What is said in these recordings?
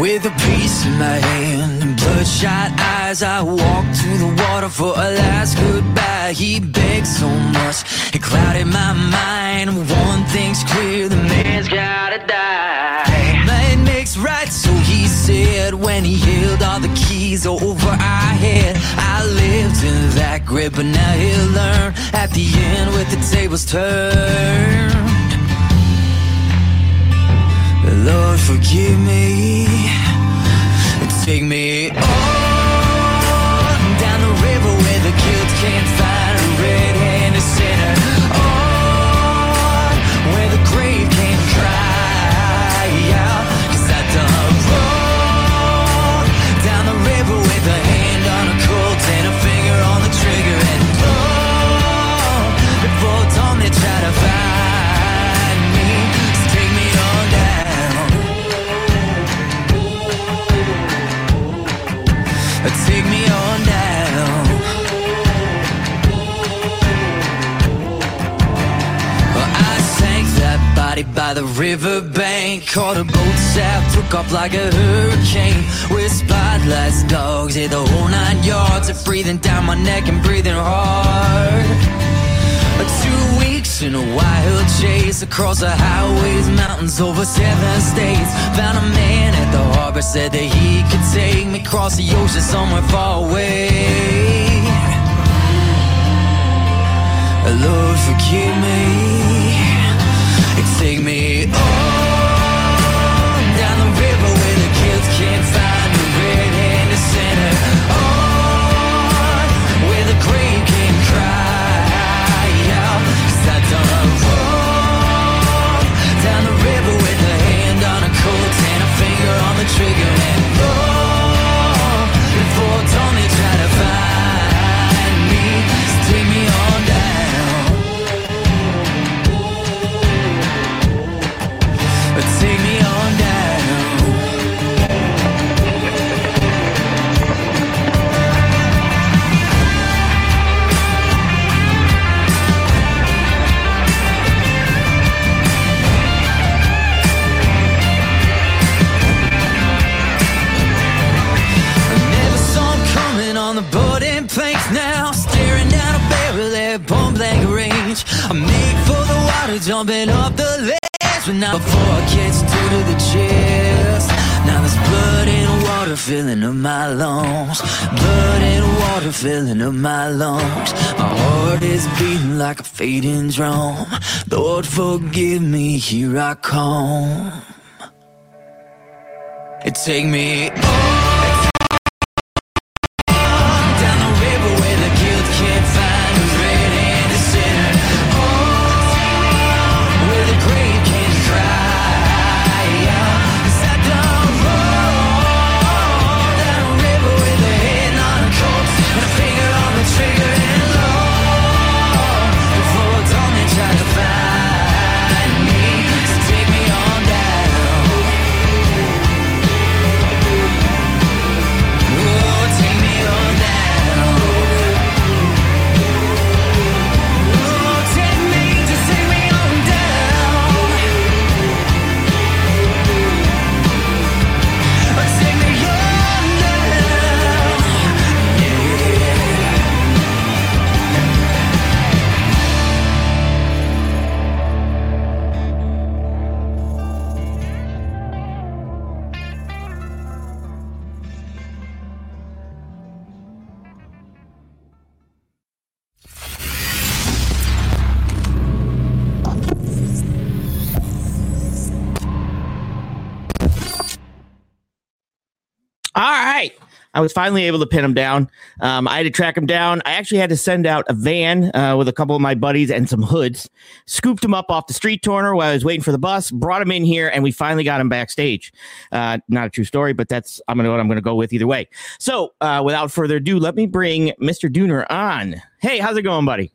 With a piece in my hand and bloodshot eyes, I walk to the water for a last goodbye. He begged so much, it clouded my mind. One thing's clear, the man's gotta die. Man makes right, so he said when he held all the keys over our head. I lived in that grip, but now he'll learn at the end with the tables turned. Lord, forgive me. Take me on down the river where the guilt can't find body by the riverbank. Caught a boat south, took off like a hurricane. With spotlights, dogs, hit the whole nine yards. Of breathing down my neck and breathing hard. Two weeks in a wild chase across the highways, mountains over seven states. Found a man at the harbor, said that he could take me across the ocean somewhere far away. Lord, forgive me. Take me. On jumping off the ledge. But not before I catch two to the chest. Now there's blood and water filling up my lungs. Blood and water filling up my lungs. My heart is beating like a fading drum. Lord, forgive me, here I come. It take me down I was finally able to pin him down. Um, I had to track him down. I actually had to send out a van uh, with a couple of my buddies and some hoods. Scooped him up off the street corner while I was waiting for the bus. Brought him in here, and we finally got him backstage. Uh, not a true story, but that's I'm gonna what I'm gonna go with either way. So, uh, without further ado, let me bring Mr. Dooner on. Hey, how's it going, buddy?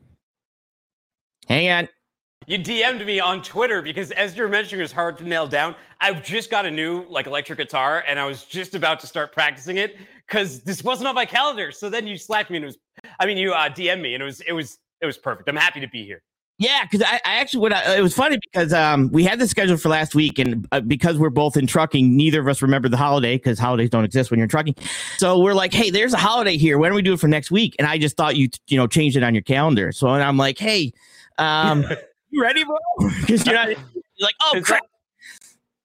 Hang on. You DM'd me on Twitter because as you're mentioning, it's hard to nail down. I've just got a new like electric guitar and I was just about to start practicing it because this wasn't on my calendar. So then you slapped me and it was, I mean, you uh, DM'd me and it was, it was, it was perfect. I'm happy to be here. Yeah, because I, I, actually what I, it was funny because um, we had the schedule for last week, and uh, because we're both in trucking, neither of us remember the holiday because holidays don't exist when you're in trucking. So we're like, hey, there's a holiday here. Why don't we do it for next week? And I just thought you you know changed it on your calendar. So and I'm like, hey, um, you ready, bro? Because you're, you're like, oh crap.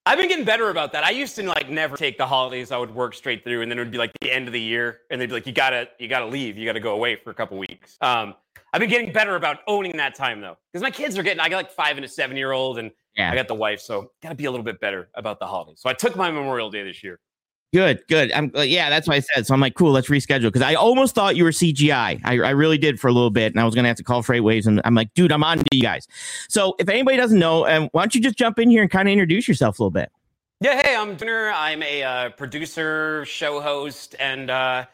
I've been getting better about that. I used to like never take the holidays. I would work straight through, and then it would be like the end of the year, and they'd be like, "You gotta, you gotta leave. You gotta go away for a couple weeks." Um, I've been getting better about owning that time though, because my kids are getting. I got like five and a seven year old, and yeah. I got the wife, so got to be a little bit better about the holidays. So I took my Memorial Day this year. Good, good. I'm uh, yeah, that's what I said. So I'm like, cool, let's reschedule because I almost thought you were CGI. I, I really did for a little bit, and I was gonna have to call FreightWaves, and I'm like, dude, I'm on to you guys. So if anybody doesn't know, um, why don't you just jump in here and kind of introduce yourself a little bit? Yeah, hey, I'm Dooner. I'm a uh, producer, show host, and uh,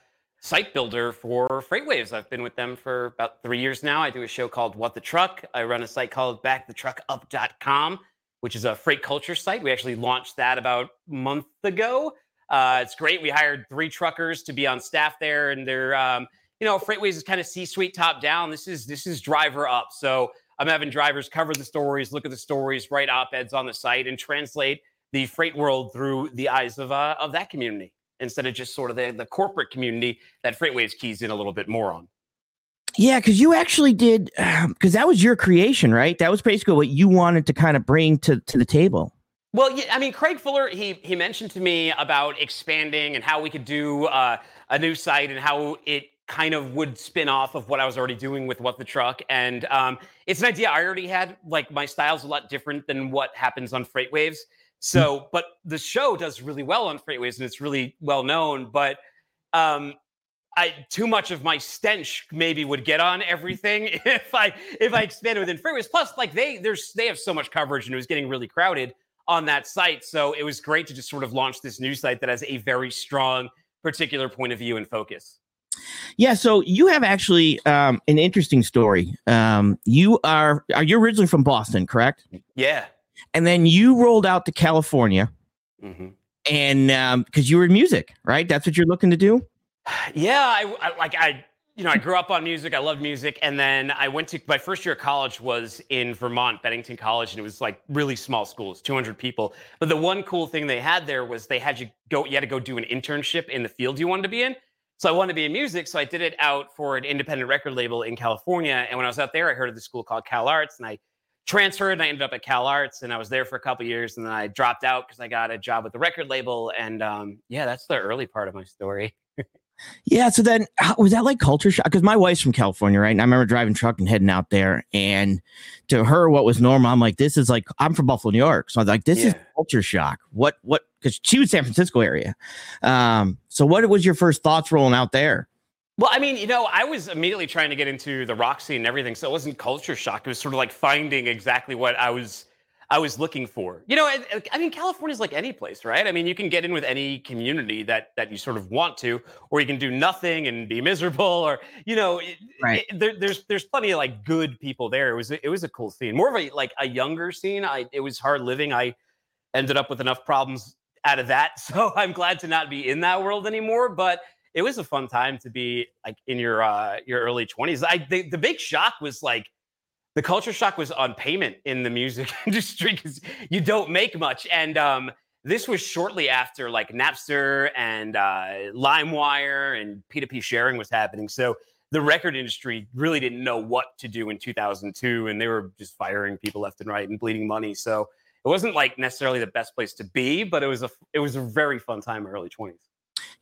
site builder for FreightWaves. I've been with them for about three years now. I do a show called What the Truck. I run a site called BackTheTruckUp.com, which is a freight culture site. We actually launched that about a month ago. Uh, it's great. We hired three truckers to be on staff there, and they're, um, you know, FreightWaves is kind of C-suite top down. This is this is driver up. So I'm having drivers cover the stories, look at the stories, write op-eds on the site, and translate the freight world through the eyes of uh, of that community instead of just sort of the, the corporate community that FreightWaves keys in a little bit more on. Yeah, because you actually did, because that was your creation, right? That was basically what you wanted to kind of bring to, to the table. Well, yeah, I mean, Craig Fuller, he he mentioned to me about expanding and how we could do uh, a new site and how it kind of would spin off of what I was already doing with What the Truck. And um, it's an idea I already had. Like my style's a lot different than what happens on FreightWaves. So, but the show does really well on FreightWaves and it's really well known. But um, I too much of my stench maybe would get on everything if I if I expanded within FreightWaves. Plus, like they there's they have so much coverage and it was getting really crowded on that site. So it was great to just sort of launch this new site that has a very strong particular point of view and focus. Yeah, so you have actually um, an interesting story. Um, you are are you originally from Boston, correct? Yeah and then you rolled out to California, mm-hmm. and because um, you were in music, right? That's what you're looking to do. Yeah, I, I like I you know, I grew up on music. I love music. And then I went to my first year of college was in Vermont, Bennington College, and it was like really small schools, 200 people. But the one cool thing they had there was they had you go, you had to go do an internship in the field you wanted to be in. So I wanted to be in music. So I did it out for an independent record label in California. And when I was out there, I heard of the school called Cal Arts and I transferred and I ended up at Cal Arts and I was there for a couple years and then I dropped out because I got a job with the record label and um, yeah, that's the early part of my story. Yeah, so then was that like culture shock? Because my wife's from California, right? And I remember driving truck and heading out there, and to her, what was normal? I'm like, this is like I'm from Buffalo, New York, so I was like, this yeah. is culture shock. What what? Because she was San Francisco area. Um, so what was your first thoughts rolling out there? Well, I mean, you know, I was immediately trying to get into the rock scene and everything, so it wasn't culture shock. It was sort of like finding exactly what I was I was looking for. You know, I, I mean, California's like any place, right? I mean, you can get in with any community that that you sort of want to, or you can do nothing and be miserable, or you know, right. It, there, there's there's plenty of like good people there. It was it was a cool scene, more of a like a younger scene. I it was hard living. I ended up with enough problems out of that, so I'm glad to not be in that world anymore. But it was a fun time to be like in your uh your early 20s. I the, the big shock was like the culture shock was on payment in the music industry because you don't make much. And um this was shortly after like Napster and uh, LimeWire and P2P sharing was happening. So the record industry really didn't know what to do in 2002, and they were just firing people left and right and bleeding money. So it wasn't like necessarily the best place to be, but it was a it was a very fun time, in early 20s.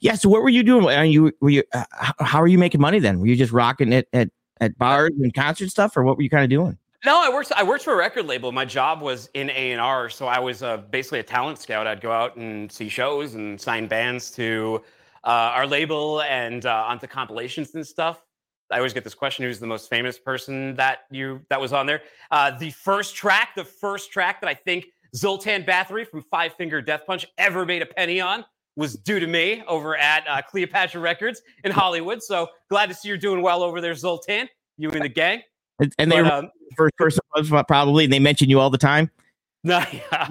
Yeah. So what were you doing? Are you were you? Uh, how are you making money then? Were you just rocking it at at bars and concert stuff, or what were you kind of doing? No, I worked. I worked for a record label. My job was in A and R, so I was uh, basically a talent scout. I'd go out and see shows and sign bands to uh, our label and uh, onto compilations and stuff. I always get this question: Who's the most famous person that you that was on there? Uh, the first track, the first track that I think Zoltan Bathory from Five Finger Death Punch ever made a penny on was due to me over at uh, Cleopatra Records in Hollywood. So glad to see you're doing well over there, Zoltan. You and the gang. And they but, um, first person probably. And they mention you all the time. No, yeah.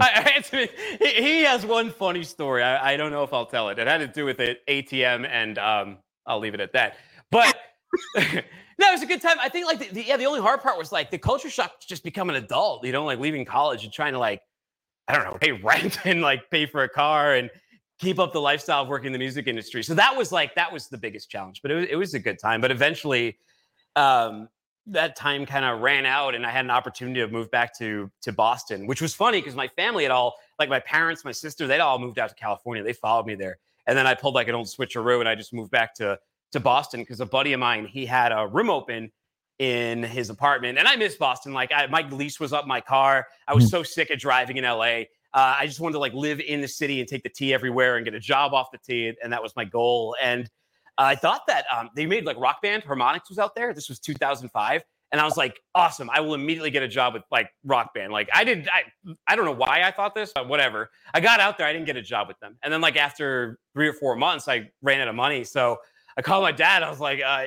I, he, he, has one funny story. I, I, don't know if I'll tell it. It had to do with it, ATM, and um, I'll leave it at that. But no, it was a good time. I think like the, the, yeah, the only hard part was like the culture shock just become an adult. You know, like leaving college and trying to like I don't know, pay rent and like pay for a car and keep up the lifestyle of working in the music industry. So that was like that was the biggest challenge. But it was, it was a good time. But eventually, um, that time kind of ran out, and I had an opportunity to move back to to Boston, which was funny because my family had all like my parents, my sister, they'd all moved out to California. They followed me there, and then I pulled like an old switcheroo, and I just moved back to to Boston because a buddy of mine he had a room open in his apartment, and I miss Boston. Like I, my lease was up my car. I was mm. so sick of driving in LA. Uh, I just wanted to like live in the city and take the T everywhere and get a job off the T, and that was my goal. And I thought that um, they made like rock band Harmonix was out there. This was 2005. And I was like, awesome. I will immediately get a job with like rock band. Like I did, I, I don't know why I thought this, but whatever. I got out there, I didn't get a job with them. And then like after three or four months, I ran out of money. So I called my dad. I was like, uh,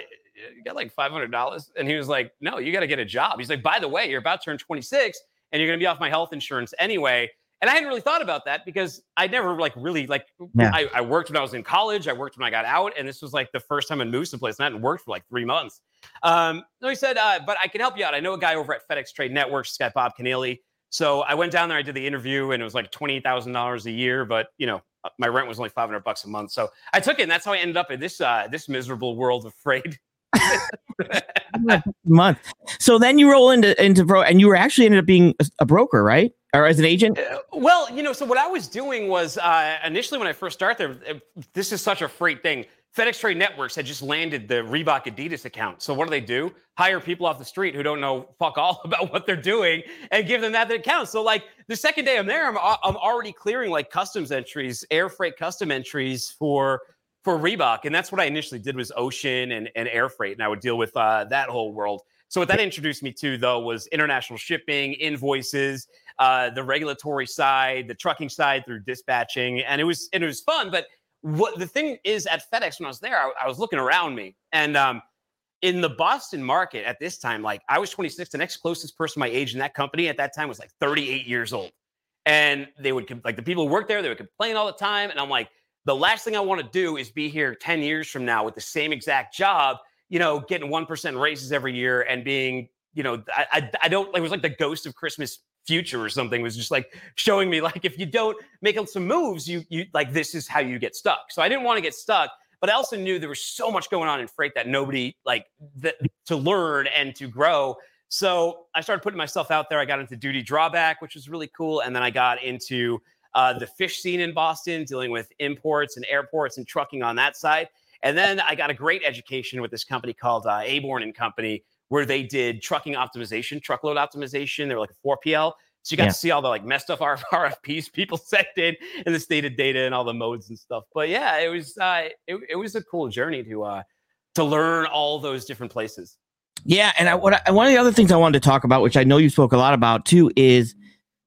you got like $500. And he was like, no, you got to get a job. He's like, by the way, you're about to turn 26 and you're to be off my health insurance anyway. And I hadn't really thought about that because I never like really like yeah. I, I, worked when I was in college. I worked when I got out, and this was like the first time I moved someplace and I hadn't worked for like three months. Um, so he said, uh, but I can help you out. I know a guy over at FedEx Trade Networks, Scott Bob Keneally. So I went down there, I did the interview, and it was like twenty thousand dollars a year, but you know, uh, my rent was only five hundred bucks a month. So I took it, and that's how I ended up in this uh, this miserable world of freight. month. So then you roll into into pro, and you were actually ended up being a, a broker, right? Or as an agent? Uh, well, you know, so what I was doing was uh, initially when I first started there, this is such a freight thing. FedEx Trade Networks had just landed the Reebok Adidas account. So what do they do? Hire people off the street who don't know fuck all about what they're doing and give them that account. So like the second day I'm there, I'm, I'm already clearing like customs entries, air freight custom entries for for Reebok. And that's what I initially did was ocean and, and air freight. And I would deal with uh, that whole world. So what that introduced me to though was international shipping, invoices, uh, the regulatory side, the trucking side through dispatching, and it was it was fun. But what the thing is at FedEx when I was there, I, I was looking around me, and um, in the Boston market at this time, like I was 26, the next closest person my age in that company at that time was like 38 years old, and they would like the people who worked there, they would complain all the time, and I'm like, the last thing I want to do is be here 10 years from now with the same exact job, you know, getting one percent raises every year and being you know, I, I, I, don't, it was like the ghost of Christmas future or something was just like showing me like if you don't make some moves you you like this is how you get stuck. So i didn't want to get stuck but i also knew there was so much going on in freight that nobody like that to learn and to grow. So i started putting myself out there. I got into duty drawback which was really cool and then i got into uh, the fish scene in boston dealing with imports and airports and trucking on that side and then i got a great education with this company called uh, aborn and company where they did trucking optimization, truckload optimization. They were like a 4PL. So you got yeah. to see all the like messed up RFPs people sent in and the stated data and all the modes and stuff. But yeah, it was uh, it, it was a cool journey to uh, to learn all those different places. Yeah, and I, what I, one of the other things I wanted to talk about, which I know you spoke a lot about too, is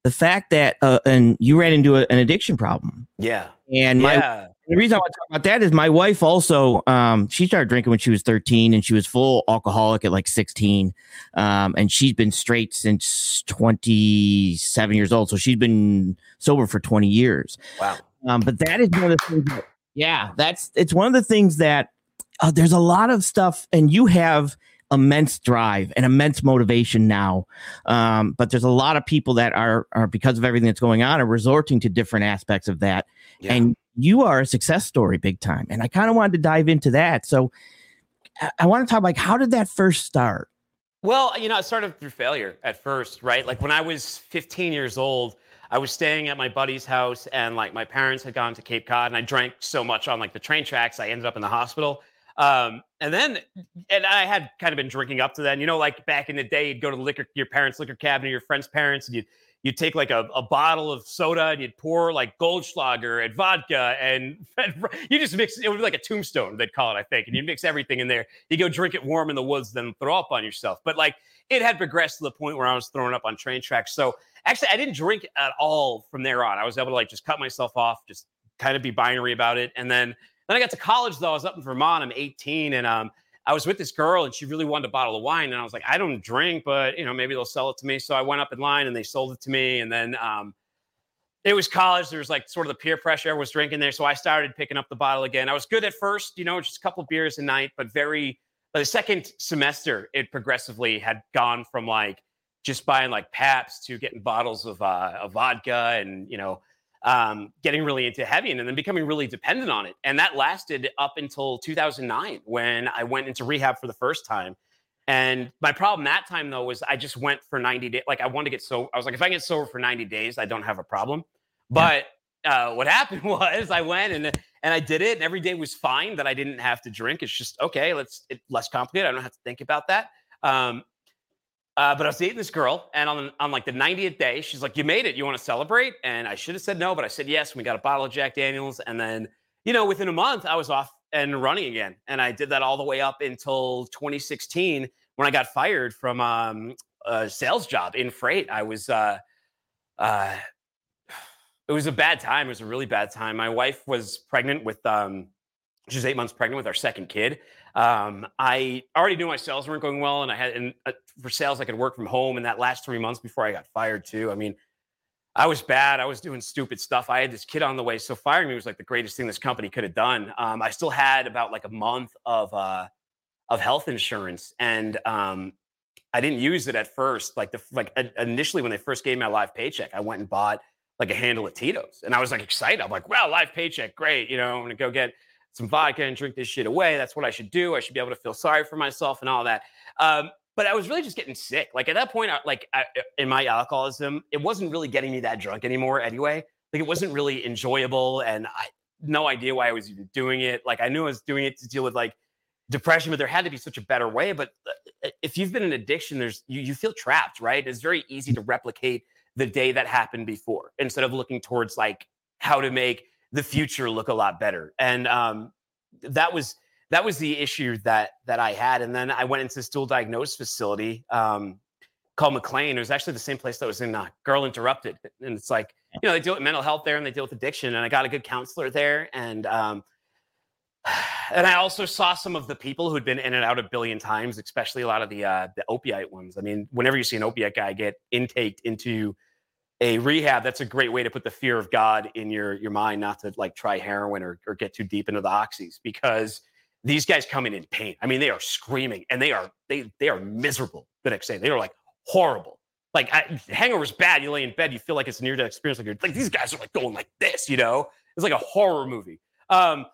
the fact that uh, and you ran into a, an addiction problem. Yeah, and my, yeah. the reason I want to talk about that is my wife also um, she started drinking when she was 13 and she was full alcoholic at like 16 um, and she's been straight since 27 years old. So she's been sober for 20 years. Wow. Um, but that is one of the things that, yeah that's it's one of the things that uh, there's a lot of stuff and you have immense drive and immense motivation now. Um, but there's a lot of people that are, are because of everything that's going on, are resorting to different aspects of that. Yeah. And you are a success story big time. And I kind of wanted to dive into that. So I, I want to talk like how did that first start? Well, you know, it started through failure at first, right? Like when I was 15 years old, I was staying at my buddy's house and like my parents had gone to Cape Cod and I drank so much on like the train tracks, I ended up in the hospital. Um, and then, and I had kind of been drinking up to then, you know, like back in the day, you'd go to the liquor, your parents' liquor cabinet, your friend's parents, and you'd you'd take like a, a bottle of soda and you'd pour like Goldschlager and vodka and, you just mix it would be like a tombstone they'd call it I think and you mix everything in there. You go drink it warm in the woods then throw up on yourself. But like it had progressed to the point where I was throwing up on train tracks so actually I didn't drink at all from there on. I was able to like just cut myself off just kind of be binary about it and then then I got to college though I was up in Vermont I'm 18 and um I was with this girl and she really wanted a bottle of wine. And I was like, I don't drink, but you know, maybe they'll sell it to me. So I went up in line and they sold it to me. And then um, it was college. There was like sort of the peer pressure. I was drinking there. So I started picking up the bottle again. I was good at first, you know, just a couple beers a night, but very the second semester, it progressively had gone from like just buying like Paps to getting bottles of, uh, of vodka and, you know, um, getting really into heavy and then becoming really dependent on it. And that lasted up until 2009 when I went into rehab for the first time. And my problem that time though was I just went for 90 days. Like I wanted to get so I was like, if I get sober for 90 days, I don't have a problem. But uh, what happened was I went and and I did it, and every day was fine that I didn't have to drink. It's just okay, let's it less complicated. I don't have to think about that. Um, uh, but I was dating this girl, and on on like the 90th day, she's like, "You made it. You want to celebrate?" And I should have said no, but I said yes. We got a bottle of Jack Daniels, and then you know, within a month, I was off and running again, and I did that all the way up until 2016 when I got fired from um, a sales job in freight. I was. Uh, uh, it was a bad time. It was a really bad time. My wife was pregnant with um, she was eight months pregnant with our second kid. Um, I already knew my sales weren't going well, and I had and uh, for sales I could work from home. And that last three months before I got fired too, I mean, I was bad. I was doing stupid stuff. I had this kid on the way, so firing me was like the greatest thing this company could have done. Um, I still had about like a month of uh, of health insurance, and um, I didn't use it at first. Like the like initially when they first gave me my live paycheck, I went and bought like a handle of Tito's, and I was like excited. I'm like, wow, live paycheck, great. You know, I'm gonna go get some vodka and drink this shit away. That's what I should do. I should be able to feel sorry for myself and all that. Um, but I was really just getting sick. Like at that point, I, like I, in my alcoholism, it wasn't really getting me that drunk anymore. Anyway, like it wasn't really enjoyable, and I no idea why I was even doing it. Like I knew I was doing it to deal with like depression, but there had to be such a better way. But uh, if you've been in addiction, there's you, you feel trapped, right? It's very easy to replicate the day that happened before instead of looking towards like how to make the future look a lot better. And um, that was that was the issue that that I had. And then I went into this dual diagnosis facility um, called McLean. It was actually the same place that was in uh, Girl Interrupted, and it's like you know they deal with mental health there and they deal with addiction. And I got a good counselor there, and um, and I also saw some of the people who'd been in and out a billion times, especially a lot of the uh, the opiate ones. I mean, whenever you see an opiate guy get intaked into a rehab, that's a great way to put the fear of God in your your mind, not to like try heroin or, or get too deep into the oxys because these guys come in in pain. I mean, they are screaming and they are they they are miserable the next day. They are like horrible. Like I, hangover's bad. You lay in bed, you feel like it's near death experience. Like you're like these guys are like going like this, you know. It's like a horror movie. Um,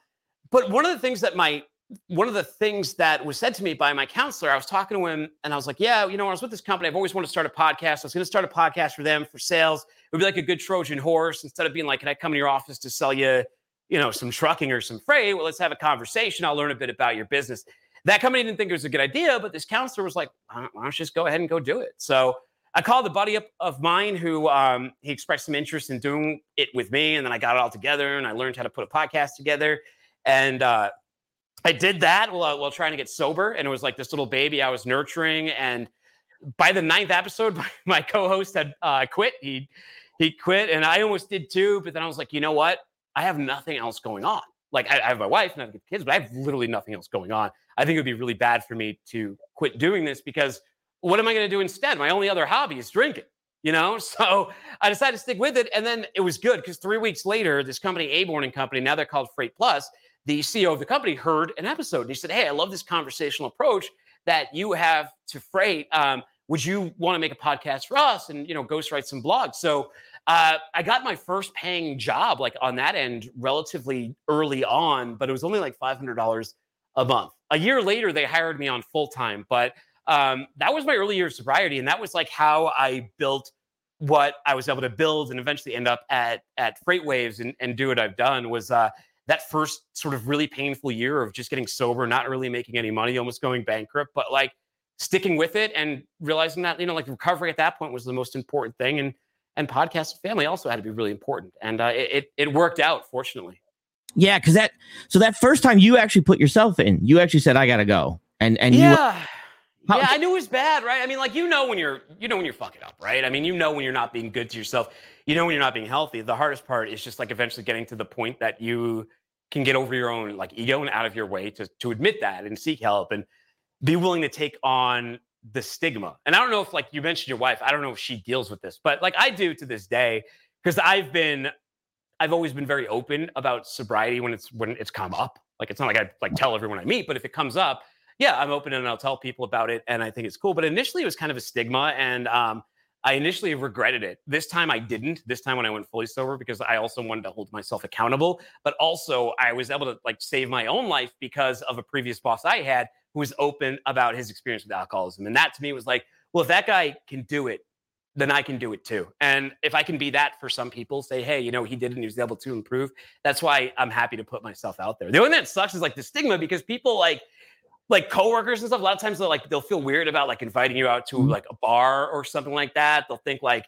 but one of the things that my one of the things that was said to me by my counselor, I was talking to him and I was like, Yeah, you know, I was with this company, I've always wanted to start a podcast. I was going to start a podcast for them for sales. It would be like a good Trojan horse instead of being like, Can I come to your office to sell you, you know, some trucking or some freight? Well, let's have a conversation. I'll learn a bit about your business. That company didn't think it was a good idea, but this counselor was like, Why don't you just go ahead and go do it? So I called a buddy up of mine who um, he expressed some interest in doing it with me. And then I got it all together and I learned how to put a podcast together. And uh, I did that while, while trying to get sober. And it was like this little baby I was nurturing. And by the ninth episode, my, co-host had uh, quit. He he quit, and I almost did too. But then I was like, you know what? I have nothing else going on. Like I, I have my wife and I have kids, but I have literally nothing else going on. I think it would be really bad for me to quit doing this because what am I going to do instead? My only other hobby is drinking. You know, so I decided to stick with it, and then it was good because three weeks later, this company, Aborn and Company, now they're called Freight Plus, the CEO of the company heard an episode and he said, Hey, I love this conversational approach that you have to freight. Um, would you want to make a podcast for us and you know ghostwrite some blogs? So uh, I got my first paying job like on that end relatively early on, but it was only like five hundred dollars a month. A year later, they hired me on full time, but um, that was my early years of sobriety, and that was like how I built what I was able to build and eventually end up at at FreightWaves and, and do what I've done was uh, that first sort of really painful year of just getting sober, not really making any money, almost going bankrupt, but like sticking with it and realizing that, you know, like recovery at that point was the most important thing. And, and podcast family also had to be really important. And uh, it, it worked out, fortunately. Yeah. Cause that, so that first time you actually put yourself in, you actually said, I got to go. And, and yeah. How, yeah, I knew it was bad, right? I mean, like you know when you're you know when you're fucking up, right? I mean, you know when you're not being good to yourself. You know when you're not being healthy. The hardest part is just like eventually getting to the point that you can get over your own like ego and out of your way to to admit that and seek help and be willing to take on the stigma. And I don't know if like you mentioned your wife, I don't know if she deals with this, but like I do to this day because I've been I've always been very open about sobriety when it's when it's come up. Like it's not like I like tell everyone I meet, but if it comes up, yeah, I'm open and I'll tell people about it, and I think it's cool. But initially, it was kind of a stigma, and um, I initially regretted it. This time I didn't. This time when I went fully sober because I also wanted to hold myself accountable, but also I was able to like save my own life because of a previous boss I had who was open about his experience with alcoholism. And that to me was like, well, if that guy can do it, then I can do it too. And if I can be that for some people, say, hey, you know, he did and he was able to improve. That's why I'm happy to put myself out there. The only thing that sucks is like the stigma because people like like coworkers and stuff, a lot of times they'll like they'll feel weird about like inviting you out to Mhm. like a bar or something like that. They'll think like,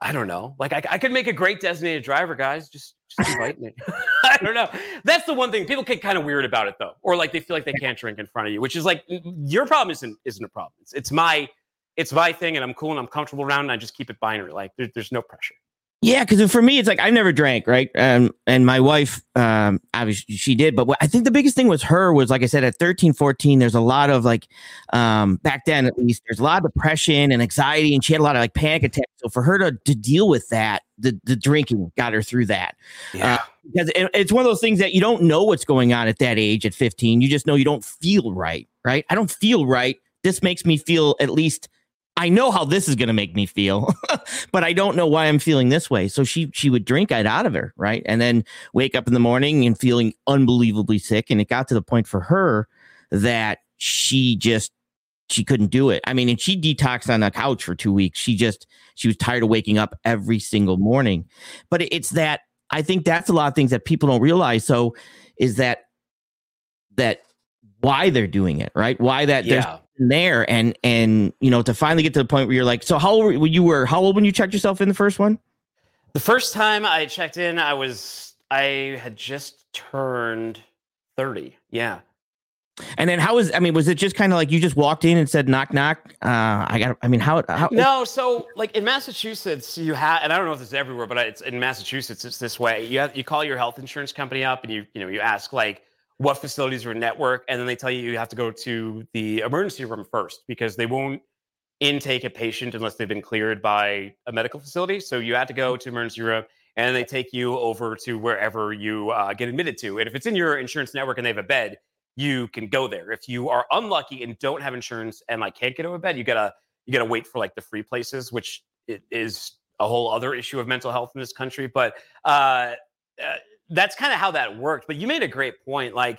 I don't know, like I, I could make a great designated driver, guys. Just just invite me. I don't know. That's the one thing people get kind of weird about it though, or like they feel like they can't drink in front of you, which is like your problem isn't isn't a problem. It's it's my it's my thing, and I'm cool and I'm comfortable around, and I just keep it binary. Like there, there's no pressure. Yeah, because for me, it's like I've never drank, right? Um, and my wife, um, obviously she did, but what, I think the biggest thing was her was like I said at 13, 14, there's a lot of like, um, back then at least, there's a lot of depression and anxiety, and she had a lot of like panic attacks. So for her to to deal with that, the the drinking got her through that. Yeah. because it- it's one of those things that you don't know what's going on at that age at 15 you just know you don't feel right right i don't feel right this makes me feel at least i know how this is going to make me feel but i don't know why i'm feeling this way so she she would drink it out of her right and then wake up in the morning and feeling unbelievably sick and it got to the point for her that she just she couldn't do it. I mean, and she detoxed on the couch for two weeks. She just she was tired of waking up every single morning. But it's that I think that's a lot of things that people don't realize. So is that that why they're doing it, right? Why that Yeah. something there and and you know to finally get to the point where you're like, so how old were you were how old when you checked yourself in the first one? The first time I checked in, I was I had just turned 30. Yeah. And then how was I mean, was it just kind of like you just walked in and said knock knock? Uh I got I mean how how No, so like in Massachusetts, you have, and I don't know if this is everywhere, but it's in Massachusetts, it's this way. You have, you call your health insurance company up, and you you know you ask like what facilities are in network, and then they tell you you have to go to the emergency room first because they won't intake a patient unless they've been cleared by a medical facility. So you have to go to emergency room, and they take you over to wherever you uh, get admitted to. And if it's in your insurance network and they have a bed, you can go there. If you are unlucky and don't have insurance and like can't get to a bed, you gotta you got to wait for like the free places, which is a whole other issue of mental health in this country. But uh, uh, that's kind of how that worked. But you made a great point. Like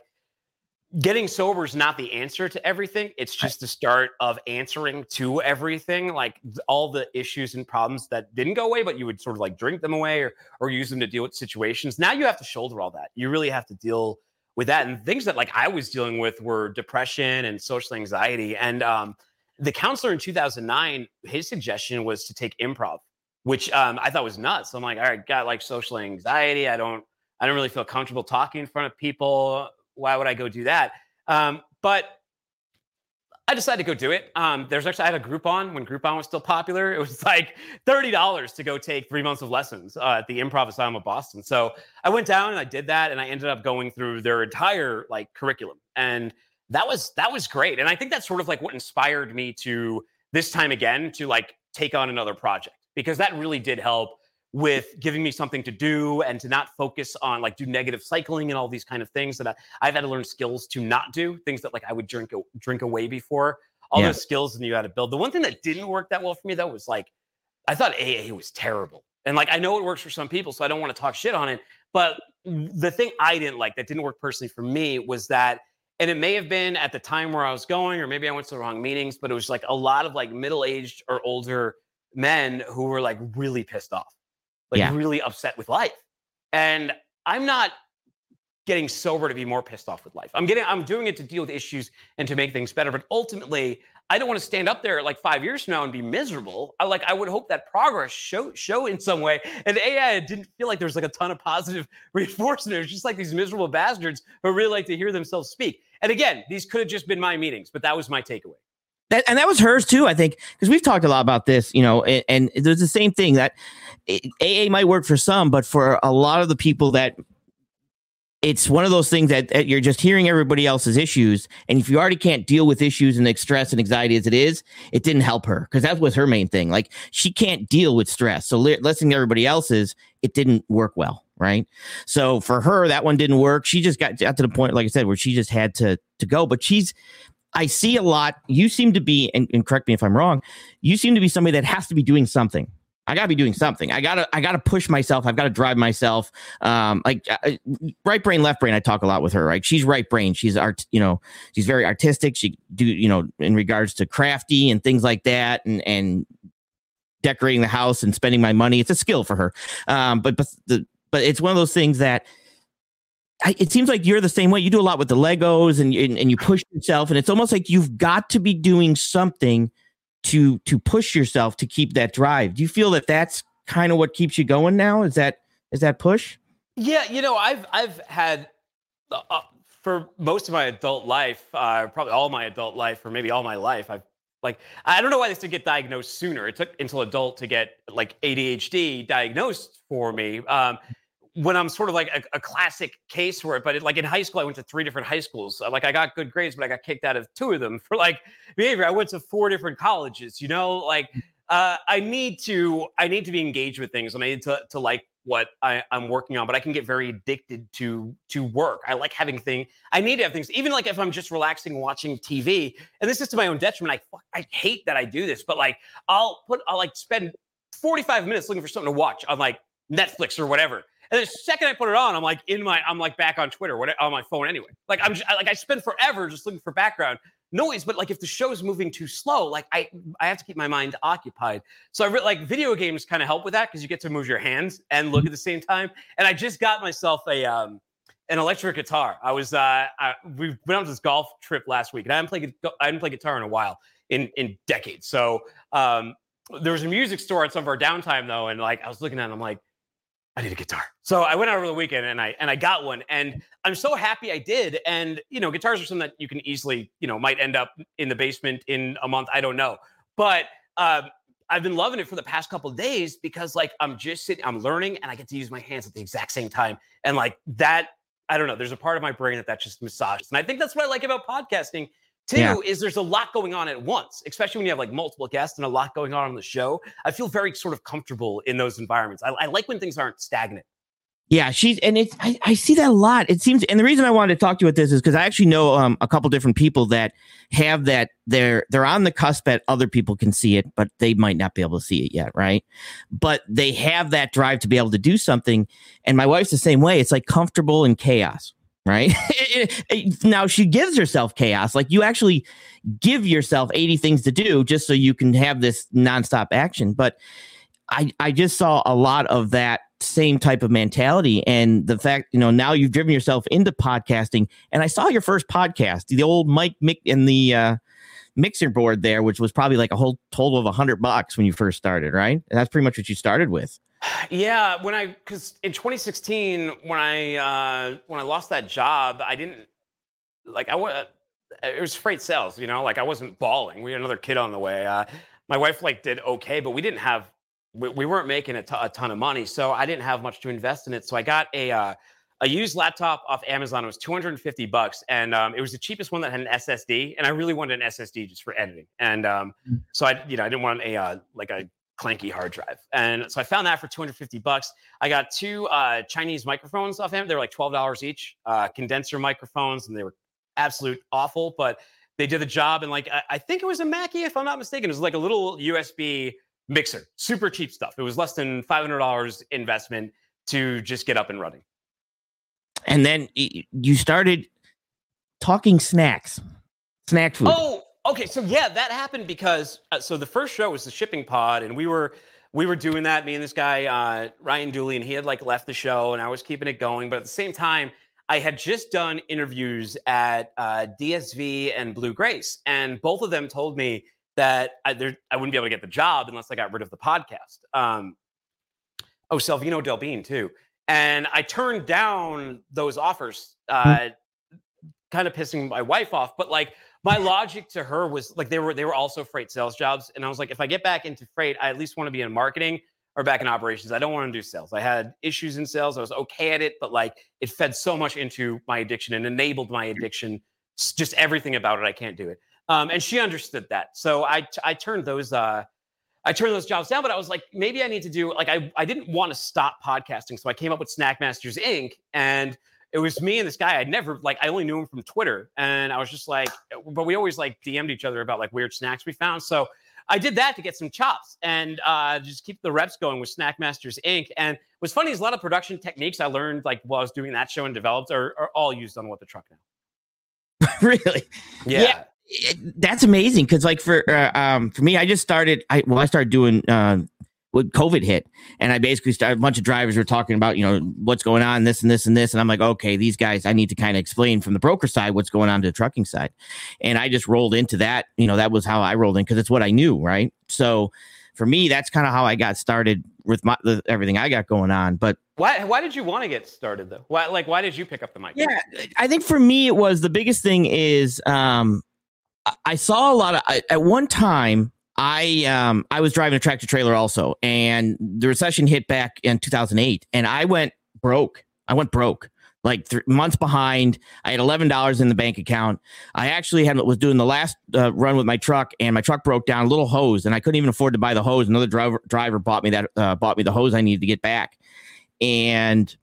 getting sober is not the answer to everything. It's just the start of answering to everything. Like all the issues and problems that didn't go away, but you would sort of like drink them away or or use them to deal with situations. Now you have to shoulder all that. You really have to deal with that and things that like I was dealing with were depression and social anxiety and um the counselor in 2009 his suggestion was to take improv which um I thought was nuts. I'm like all right got like social anxiety I don't I don't really feel comfortable talking in front of people why would I go do that um but I decided to go do it. Um, there's actually I had a Groupon when Groupon was still popular. It was like thirty dollars to go take three months of lessons uh, at the Improv Asylum of Boston. So I went down and I did that, and I ended up going through their entire like curriculum, and that was that was great. And I think that's sort of like what inspired me to this time again to like take on another project because that really did help with giving me something to do and to not focus on like do negative cycling and all these kind of things that I, I've had to learn skills to not do things that like I would drink drink away before all Yeah. those skills and you had to build. The one thing that didn't work that well for me though was like I thought AA was terrible. And like I know it works for some people, so I don't want to talk shit on it. But the thing I didn't like that didn't work personally for me was that, and it may have been at the time where I was going, or maybe I went to the wrong meetings, but it was like a lot of like middle-aged or older men who were like really pissed off, like Yeah. really upset with life. And I'm not getting sober to be more pissed off with life. I'm getting I'm doing it to deal with issues and to make things better. But ultimately, I don't want to stand up there like five years from now and be miserable. I like I would hope that progress show show in some way. And AA didn't feel like there was like a ton of positive reinforcement. It was just like these miserable bastards who really like to hear themselves speak. And again, these could have just been my meetings, but that was my takeaway. That, and that was hers too, I think, because we've talked a lot about this, you know, and, and there's the same thing that AA might work for some, but for a lot of the people that it's one of those things that, that you're just hearing everybody else's issues, and if you already can't deal with issues and stress and anxiety as it is, it didn't help her because that was her main thing. Like she can't deal with stress, so li- listening to everybody else's, it didn't work well, right? So for her, that one didn't work. She just got, got to the point, like I said, where she just had to to go. But she's I see a lot. You seem to be, and, and correct me if I'm wrong. You seem to be somebody that has to be doing something. I gotta be doing something. I gotta, I gotta push myself. I've got to drive myself. Um, like uh, right brain, left brain. I talk a lot with her. Right, she's right brain. She's art. You know, she's very artistic. She do, you know, in regards to crafty and things like that, and and decorating the house and spending my money. It's a skill for her. Um, but but the but it's one of those things that I, it seems like you're the same way. You do a lot with the Legos and, and, and you push yourself, and it's almost like you've got to be doing something to to push yourself to keep that drive. Do you feel that that's kind of what keeps you going now? Is that is that push? Yeah, you know, I've I've had uh, uh for most of my adult life, uh, probably all my adult life, or maybe all my life, I've like I don't know why they still get diagnosed sooner. It took until adult to get like ADHD diagnosed for me. Um, when I'm sort of like a, a, classic case for it, but it, like in high school, I went to three different high schools. Like I got good grades, but I got kicked out of two of them for like behavior. I went to four different colleges. You know, like uh, I need to I need to be engaged with things, and I need to to like what I, am working on. But I can get very addicted to to work. I like having things. I need to have things, even like if I'm just relaxing watching TV. And this is to my own detriment. I I hate that I do this, but like I'll put I'll like spend 45 minutes looking for something to watch on like Netflix or whatever and the second I put it on, I'm like in my, I'm like back on Twitter, what on my phone anyway. Like I'm just, like I spend forever just looking for background noise. But like if the show's moving too slow, like I, I have to keep my mind occupied. So I really like video games kind of help with that because you get to move your hands and look at the same time. And I just got myself a, um, an electric guitar. I was, uh, I, we went on this golf trip last week, and I haven't played, I haven't played guitar in a while, in in decades. So um, there was a music store at some of our downtime though, and like I was looking at, it, I'm like, I need a guitar. So I went out over the weekend and I and I got one, and I'm so happy I did. And you know, guitars are something that you can easily, you know, might end up in the basement in a month. I don't know, but um, I've been loving it for the past couple days because like I'm just sitting, I'm learning, and I get to use my hands at the exact same time, and like that. I don't know. There's a part of my brain that that just massages, and I think that's what I like about podcasting Two yeah. is there's a lot going on at once, especially when you have like multiple guests and a lot going on on the show. I feel very sort of comfortable in those environments. I, I like when things aren't stagnant. Yeah, she's and it's I, I, see that a lot. It seems, and the reason I wanted to talk to you about this is because I actually know um, a couple different people that have that they're they're on the cusp that other people can see it, but they might not be able to see it yet, right? But they have that drive to be able to do something. And my wife's the same way. It's like comfortable in chaos right? now she gives herself chaos. Like you actually give yourself 80 things to do just so you can have this nonstop action. But I, I just saw a lot of that same type of mentality. And the fact, you know, now you've driven yourself into podcasting. And I saw your first podcast, the old Mike Mick in the uh, mixer board there, which was probably like a whole total of a hundred bucks when you first started, right? And that's pretty much what you started with. Yeah, when I because in 2016 when I uh, when I lost that job, I didn't like I was it was freight sales, you know, like I wasn't bawling. We had another kid on the way. Uh, my wife like did okay, but we didn't have we, we weren't making a, t- a ton of money, so I didn't have much to invest in it. So I got a uh, a used laptop off Amazon. It was 250 bucks, and um, it was the cheapest one that had an SSD. And I really wanted an SSD just for editing. And um, mm. so I, you know, I didn't want a uh, like a clanky hard drive. And so I found that for 250 bucks. I got two uh, Chinese microphones off him. They were like $12 each, uh, condenser microphones, and they were absolute awful, but they did the job. And like, I, I think it was a Mackie, if I'm not mistaken. It was like a little USB mixer, super cheap stuff. It was less than $500 investment to just get up and running. And then you started talking snacks, snack food. Oh, Okay, so yeah, that happened because uh, so the first show was the shipping pod, and we were we were doing that. Me and this guy uh, Ryan Dooley, and he had like left the show, and I was keeping it going. But at the same time, I had just done interviews at uh, DSV and Blue Grace, and both of them told me that I, I, wouldn't be able to get the job unless I got rid of the podcast. Um, oh, Savino Del Bene too, and I turned down those offers, uh, kind of pissing my wife off. But like my logic to her was like they were they were also freight sales jobs, and I was like, if I get back into freight, I at least want to be in marketing or back in operations. I don't want to do sales. I had issues in sales. I was okay at it, but like it fed so much into my addiction and enabled my addiction. Just everything about it, I can't do it. Um, and she understood that, so I I turned those uh, I turned those jobs down. But I was like, maybe I need to do like I I didn't want to stop podcasting, so I came up with Snack Masters Inc. and it was me and this guy. I'd never like I only knew him from Twitter, and I was just like, but we always like DM'd each other about like weird snacks we found. So I did that to get some chops and uh, just keep the reps going with Snack Masters Inc. And what's funny is a lot of production techniques I learned like while I was doing that show and developed are, are all used on what the truck now. really? Yeah. yeah. It, that's amazing because like for uh, um for me i just started i well i started doing uh when COVID hit, and I basically started a bunch of drivers were talking about, you know, what's going on, this and this and this, and I'm like, okay, these guys, I need to kind of explain from the broker side what's going on to the trucking side, and I just rolled into that. You know, that was how I rolled in because it's what I knew, right? So for me, that's kind of how I got started with my the, everything I got going on. But why why did you want to get started though? Why like why did you pick up the mic? Yeah, I think for me it was the biggest thing is um I saw a lot of I, at one time I um I was driving a tractor trailer also, and the recession hit back in 2008, and I went broke. I went broke, like th- months behind. I had eleven dollars in the bank account. I actually had was doing the last uh, run with my truck, and my truck broke down, a little hose, and I couldn't even afford to buy the hose. Another driver driver bought me that uh, bought me the hose I needed to get back, and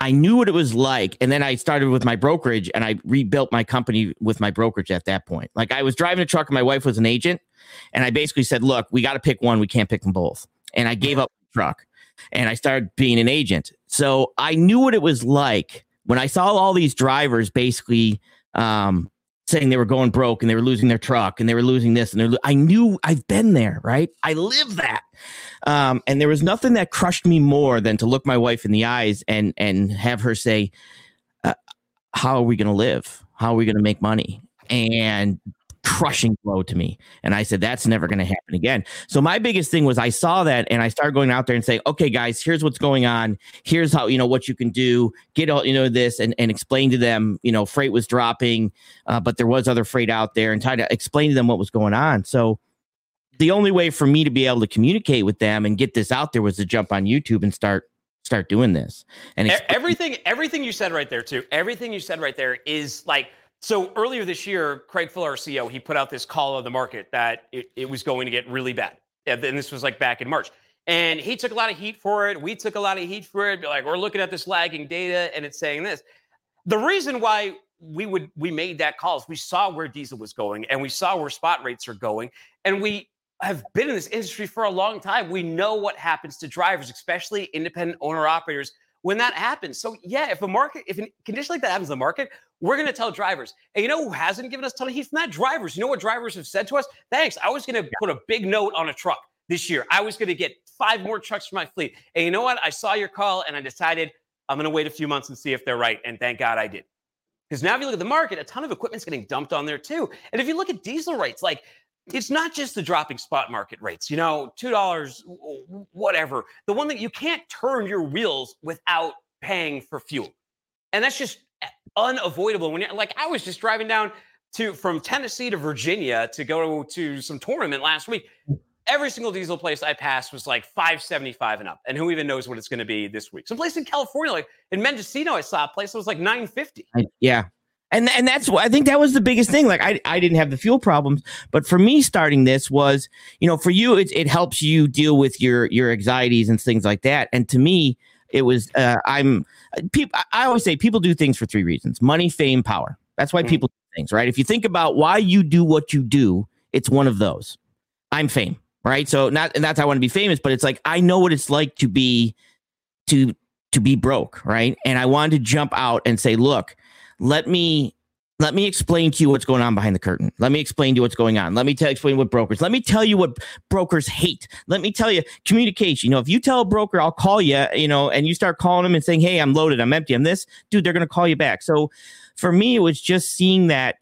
I knew what it was like. And then I started with my brokerage and I rebuilt my company with my brokerage at that point. Like I was driving a truck and my wife was an agent. And I basically said, look, we got to pick one. We can't pick them both. And I gave up the truck and I started being an agent. So I knew what it was like when I saw all these drivers basically um, saying they were going broke and they were losing their truck and they were losing this and they're, I knew I've been there, right? I lived that. Um, and there was nothing that crushed me more than to look my wife in the eyes and and have her say, uh, "How are we going to live? How are we going to make money?" And crushing blow to me. And I said, that's never going to happen again. So my biggest thing was I saw that and I started going out there and saying, okay, guys, here's what's going on. Here's how, you know, what you can do, get all, you know, this and, and explain to them, you know, freight was dropping, uh, but there was other freight out there and try to explain to them what was going on. So the only way for me to be able to communicate with them and get this out there was to jump on YouTube and start start doing this. And everything everything you said right there too. Everything you said right there is like so earlier this year, Craig Fuller, CEO, he put out this call of the market that it, it was going to get really bad. And this was like back in March. And he took a lot of heat for it. We took a lot of heat for it. Like, we're looking at this lagging data and it's saying this. The reason why we would we made that call is we saw where diesel was going and we saw where spot rates are going. And we have been in this industry for a long time. We know what happens to drivers, especially independent owner operators, when that happens. So yeah, if a market, if a condition like that happens in the market, we're going to tell drivers. And you know who hasn't given us a ton of heat that? Drivers. You know what drivers have said to us? Thanks. I was going to put a big note on a truck this year. I was going to get five more trucks for my fleet. And you know what? I saw your call and I decided I'm going to wait a few months and see if they're right. And thank God I did. Because now if you look at the market, a ton of equipment's getting dumped on there too. And if you look at diesel rates, like it's not just the dropping spot market rates, you know, $2, whatever. The one that you can't turn your wheels without paying for fuel. And that's just unavoidable when you're like I was just driving down to from Tennessee to Virginia to go to some tournament last week. Every single diesel place I passed was like 575 and up. And who even knows what it's going to be this week? Some place in California, like in Mendocino, I saw a place that was like 950. Yeah. And and that's what I think that was the biggest thing. Like I, I didn't have the fuel problems, but for me starting this was, you know, for you it, it helps you deal with your your anxieties and things like that. And to me, it was uh, I'm people. I always say people do things for three reasons: money, fame, power. That's why mm-hmm. people do things, right? If you think about why you do what you do, it's one of those. I'm fame, right? So not and that's how I want to be famous, but it's like I know what it's like to be to to be broke, right? And I wanted to jump out and say, look, let me let me explain to you what's going on behind the curtain. Let me explain to you what's going on. Let me tell explain what brokers. Let me tell you what brokers hate. Let me tell you communication. You know, if you tell a broker, I'll call you, you know, and you start calling them and saying, "Hey, I'm loaded. I'm empty. I'm this." Dude, they're going to call you back. So, for me, it was just seeing that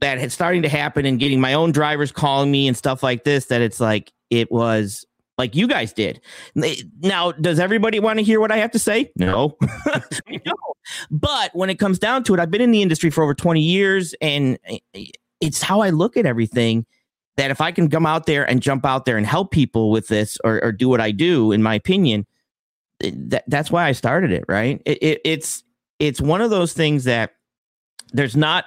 that had starting to happen and getting my own drivers calling me and stuff like this. That it's like it was like you guys did. Now, does everybody want to hear what I have to say? No. no. But when it comes down to it, I've been in the industry for over 20 years and it's how I look at everything that if I can come out there and jump out there and help people with this or, or do what I do, in my opinion, eh, that, that's why I started it, right? It, it, it's it's one of those things that there's not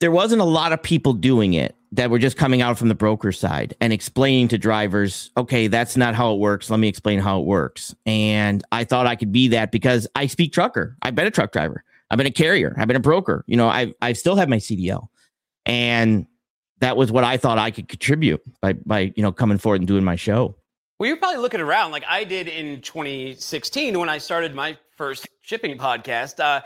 there wasn't a lot of people doing it that were just coming out from the broker side and explaining to drivers, okay, that's not how it works. Let me explain how it works. And I thought I could be that because I speak trucker. I've been a truck driver. I've been a carrier. I've been a broker. You know, I I still have my CDL, and that was what I thought I could contribute by by you know coming forward and doing my show. Well, you're probably looking around like I did in 2016 when I started my first shipping podcast. Uh,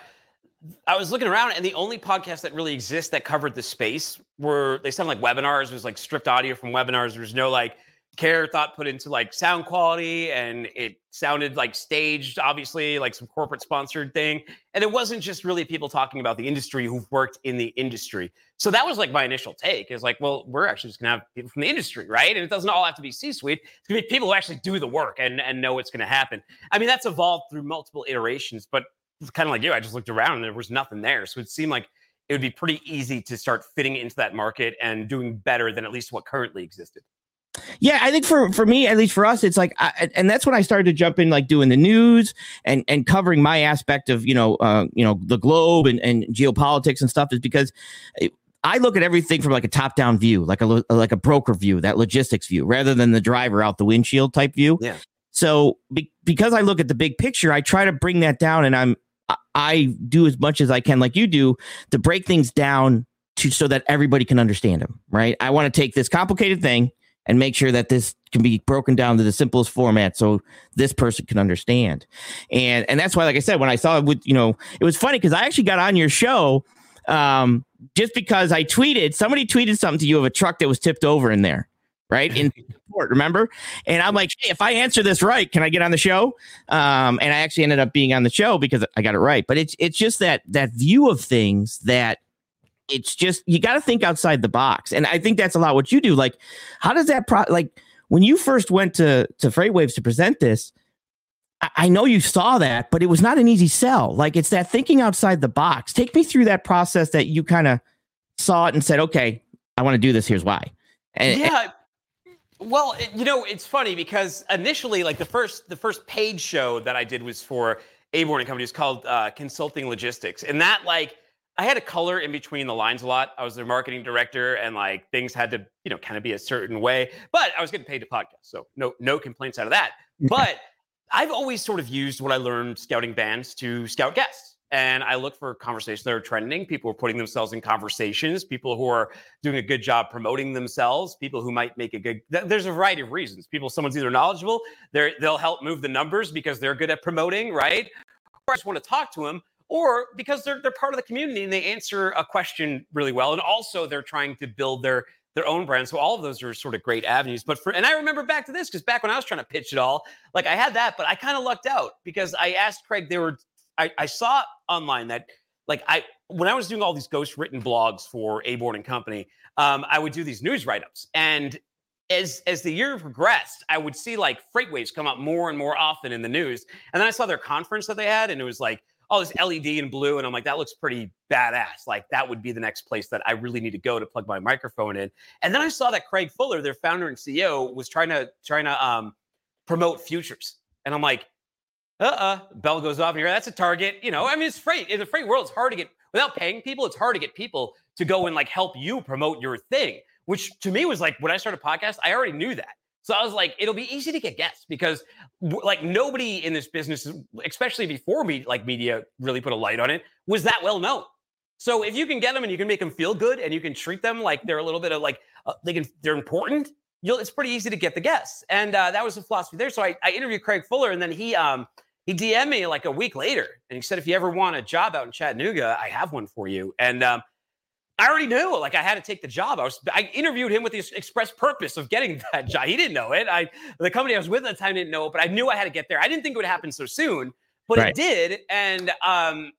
I was looking around, and the only podcast that really exists that covered the space were they sound like webinars. It was like stripped audio from webinars. There was no like care thought put into like sound quality, and it sounded like staged, obviously, like some corporate sponsored thing. And it wasn't just really people talking about the industry who've worked in the industry. So that was like my initial take is like, well, we're actually just gonna have people from the industry, right? And it doesn't all have to be C-suite. It's gonna be people who actually do the work and and know what's gonna happen. I mean, that's evolved through multiple iterations, but kind of like you, I just looked around and there was nothing there. So it seemed like it would be pretty easy to start fitting into that market and doing better than at least what currently existed. Yeah, I think for for me, at least for us, it's like, I, and that's when I started to jump in, like doing the news and and covering my aspect of you know, uh, you know, the globe and and geopolitics and stuff, is because. It, I look at everything from like a top down view, like a like a broker view, that logistics view, rather than the driver out the windshield type view. Yeah. So be, because I look at the big picture, I try to bring that down, and I'm I do as much as I can, like you do, to break things down to so that everybody can understand them. Right? I want to take this complicated thing and make sure that this can be broken down to the simplest format so this person can understand. And and that's why, like I said, when I saw it with you know, it was funny because I actually got on your show um, just because I tweeted somebody tweeted something to you of a truck that was tipped over in there right? In support, remember? And I'm like, hey, if I answer this right, can I get on the show? Um, and I actually ended up being on the show because I got it right. But it's it's just that that view of things that it's just you got to think outside the box, and I think that's a lot what you do. Like, how does that pro like when you first went to to FreightWaves to present this? I, I know you saw that, but it was not an easy sell. Like it's that thinking outside the box. Take me through that process that you kind of saw it and said, okay, I want to do this. Here's why. And, yeah, well, it, you know, it's funny because initially, like the first the first paid show that I did was for Aborn and Company. It's called uh, Consulting Logistics, and that like I had a color in between the lines a lot. I was their marketing director, and like things had to you know kind of be a certain way. But I was getting paid to podcast, so no no complaints out of that. but I've always sort of used what I learned scouting bands to scout guests and I look for conversations that are trending. People are putting themselves in conversations, people who are doing a good job promoting themselves, people who might make a good. There's a variety of reasons. People, someone's either knowledgeable, they they'll help move the numbers because they're good at promoting, right? Or I just want to talk to them, or because they're they're part of the community and they answer a question really well, and also they're trying to build their their own brand. So all of those are sort of great avenues. But for and I remember back to this because back when I was trying to pitch it all, like I had that, but I kind of lucked out because I asked Craig. There were I, I saw online that like I when I was doing all these ghost written blogs for Aborn and Company, um, I would do these news write ups, and as as the year progressed, I would see like FreightWaves come up more and more often in the news, and then I saw their conference that they had, and it was like all this LED and blue, and I'm like, that looks pretty badass. Like that would be the next place that I really need to go to plug my microphone in. And then I saw that Craig Fuller, their founder and CEO, was trying to trying to um, promote futures, and I'm like uh-uh, bell goes off and you're that's a target. You know, I mean, it's freight. In the freight world, it's hard to get without paying people, it's hard to get people to go and like help you promote your thing, which to me was like when I started a podcast, I already knew that. So I was like, it'll be easy to get guests because like nobody in this business, especially before me, like media really put a light on it, was that well known. So if you can get them and you can make them feel good and you can treat them like they're a little bit of like uh, they can they're important, you'll it's pretty easy to get the guests. And uh, that was the philosophy there. So I, I interviewed Craig Fuller and then he um he DM'd me like a week later and he said, if you ever want a job out in Chattanooga, I have one for you. And um, I already knew like I had to take the job. I was I interviewed him with the express purpose of getting that job. He didn't know it. I the company I was with at the time didn't know it, but I knew I had to get there. I didn't think it would happen so soon, but right. it did. And um,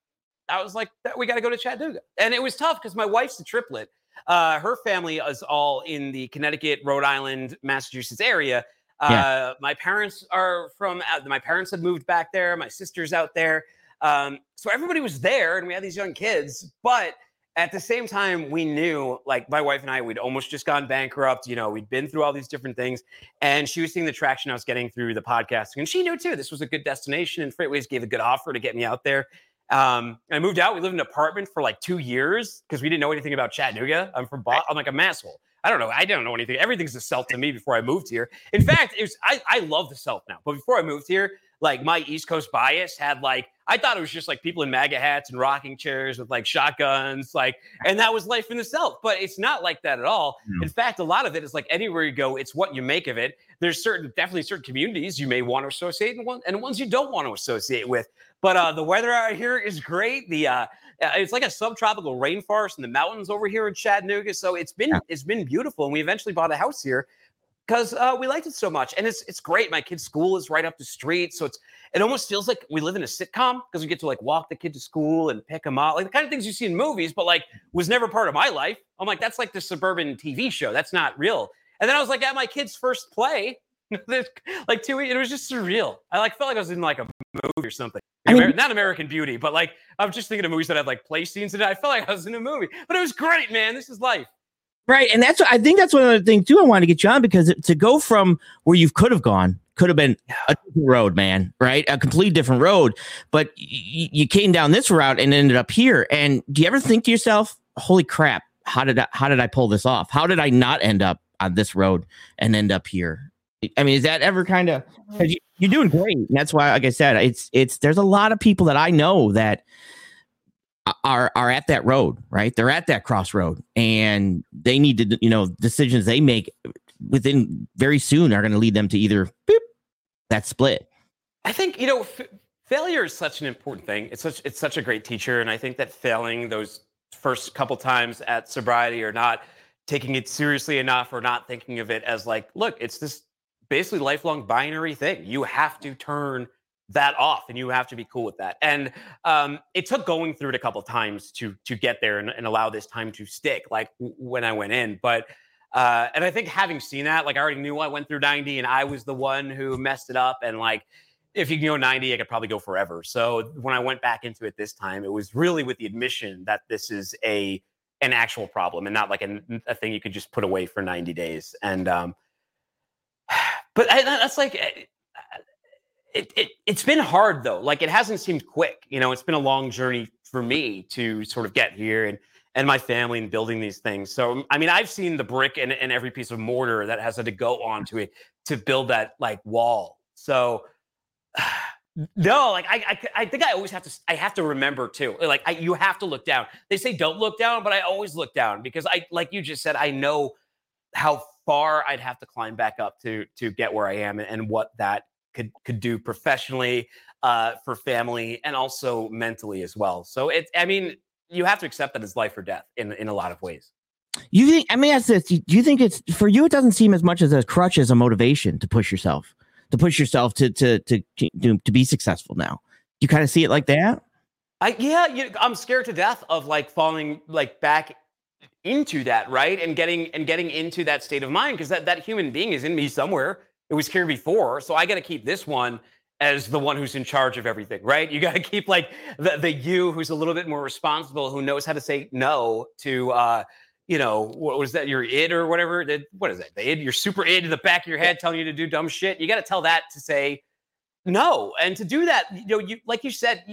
I was like, we got to go to Chattanooga. And it was tough because my wife's a triplet. Uh, her family is all in the Connecticut, Rhode Island, Massachusetts area. Yeah. Uh, my parents are from. My parents had moved back there. My sister's out there. Um, so everybody was there, and we had these young kids. But at the same time, we knew, like my wife and I, we'd almost just gone bankrupt. You know, we'd been through all these different things, and she was seeing the traction I was getting through the podcasting, and she knew too. This was a good destination, and FreightWaves gave a good offer to get me out there. Um, I moved out. We lived in an apartment for like two years because we didn't know anything about Chattanooga. I'm from Boston. I'm like a masshole. I don't know. I don't know anything. Everything's the self to me before I moved here. In fact, it was I, I love the self now. But before I moved here, like my East Coast bias had like I thought it was just like people in MAGA hats and rocking chairs with like shotguns, like, and that was life in the South. But it's not like that at all. No. In fact, a lot of it is like anywhere you go, it's what you make of it. There's certain, definitely certain communities you may want to associate and, one, and ones you don't want to associate with. But uh, the weather out here is great. The uh, uh, it's like a subtropical rainforest in the mountains over here in Chattanooga. So it's been yeah. it's been beautiful, and we eventually bought a house here because uh, we liked it so much, and it's it's great. My kid's school is right up the street, so it's it almost feels like we live in a sitcom because we get to like walk the kid to school and pick him up, like the kind of things you see in movies, but like was never part of my life. I'm like, that's like the suburban TV show. That's not real. And then I was like at my kid's first play, like two weeks. It was just surreal. I like felt like I was in like a movie or something. I mean, not American Beauty, but like I was just thinking of movies that had like play scenes in it. I felt like I was in a movie, but it was great, man. This is life. Right, and that's what, I think that's one other thing too. I wanted to get you on because to go from where you could have gone could have been a different road, man. Right, a complete different road. But y- you came down this route and ended up here. And do you ever think to yourself, "Holy crap! How did I, how did I pull this off? How did I not end up on this road and end up here?" I mean, is that ever kind of mm-hmm. you, you're doing great? And that's why, like I said, it's it's there's a lot of people that I know that are are at that road, right? They're at that crossroad, and they need to, you know, decisions they make within very soon are going to lead them to either boop, that split. I think you know, f- failure is such an important thing. It's such it's such a great teacher, and I think that failing those first couple times at sobriety or not taking it seriously enough or not thinking of it as like, look, it's this basically lifelong binary thing. You have to turn that off and you have to be cool with that. And um, it took going through it a couple times to to get there and, and allow this time to stick, like w- when I went in. But uh, and I think having seen that, like I already knew I went through 90 and I was the one who messed it up. And like if you can go 90, I could probably go forever. So when I went back into it this time, it was really with the admission that this is a an actual problem and not like a, a thing you could just put away for 90 days. And um, but I, that's like eh, it, it it's been hard though. Like it hasn't seemed quick. You know, it's been a long journey for me to sort of get here and and my family and building these things. So I mean, I've seen the brick and, and every piece of mortar that has had to go onto it to build that like wall. So no, like I, I, I think I always have to. I have to remember too. Like I, you have to look down. They say don't look down, but I always look down because I, like you just said, I know how far I'd have to climb back up to to get where I am and, and what that could could do professionally, uh, for family, and also mentally as well. So it's, I mean, you have to accept that it's life or death in in a lot of ways. You think? I mean, ask this: Do you think it's for you? It doesn't seem as much as a crutch as a motivation to push yourself, to push yourself to to to to, to be successful. Now, you kind of see it like that. I yeah, you, I'm scared to death of like falling like back into that right and getting and getting into that state of mind because that that human being is in me somewhere it was here before. So I got to keep this one as the one who's in charge of everything, right? You got to keep like the, the you who's a little bit more responsible, who knows how to say no to, uh, you know, what was that, your id or whatever? What is that? The id, your super id in the back of your head telling you to do dumb shit. You got to tell that to say no. And to do that, you know, you like you said,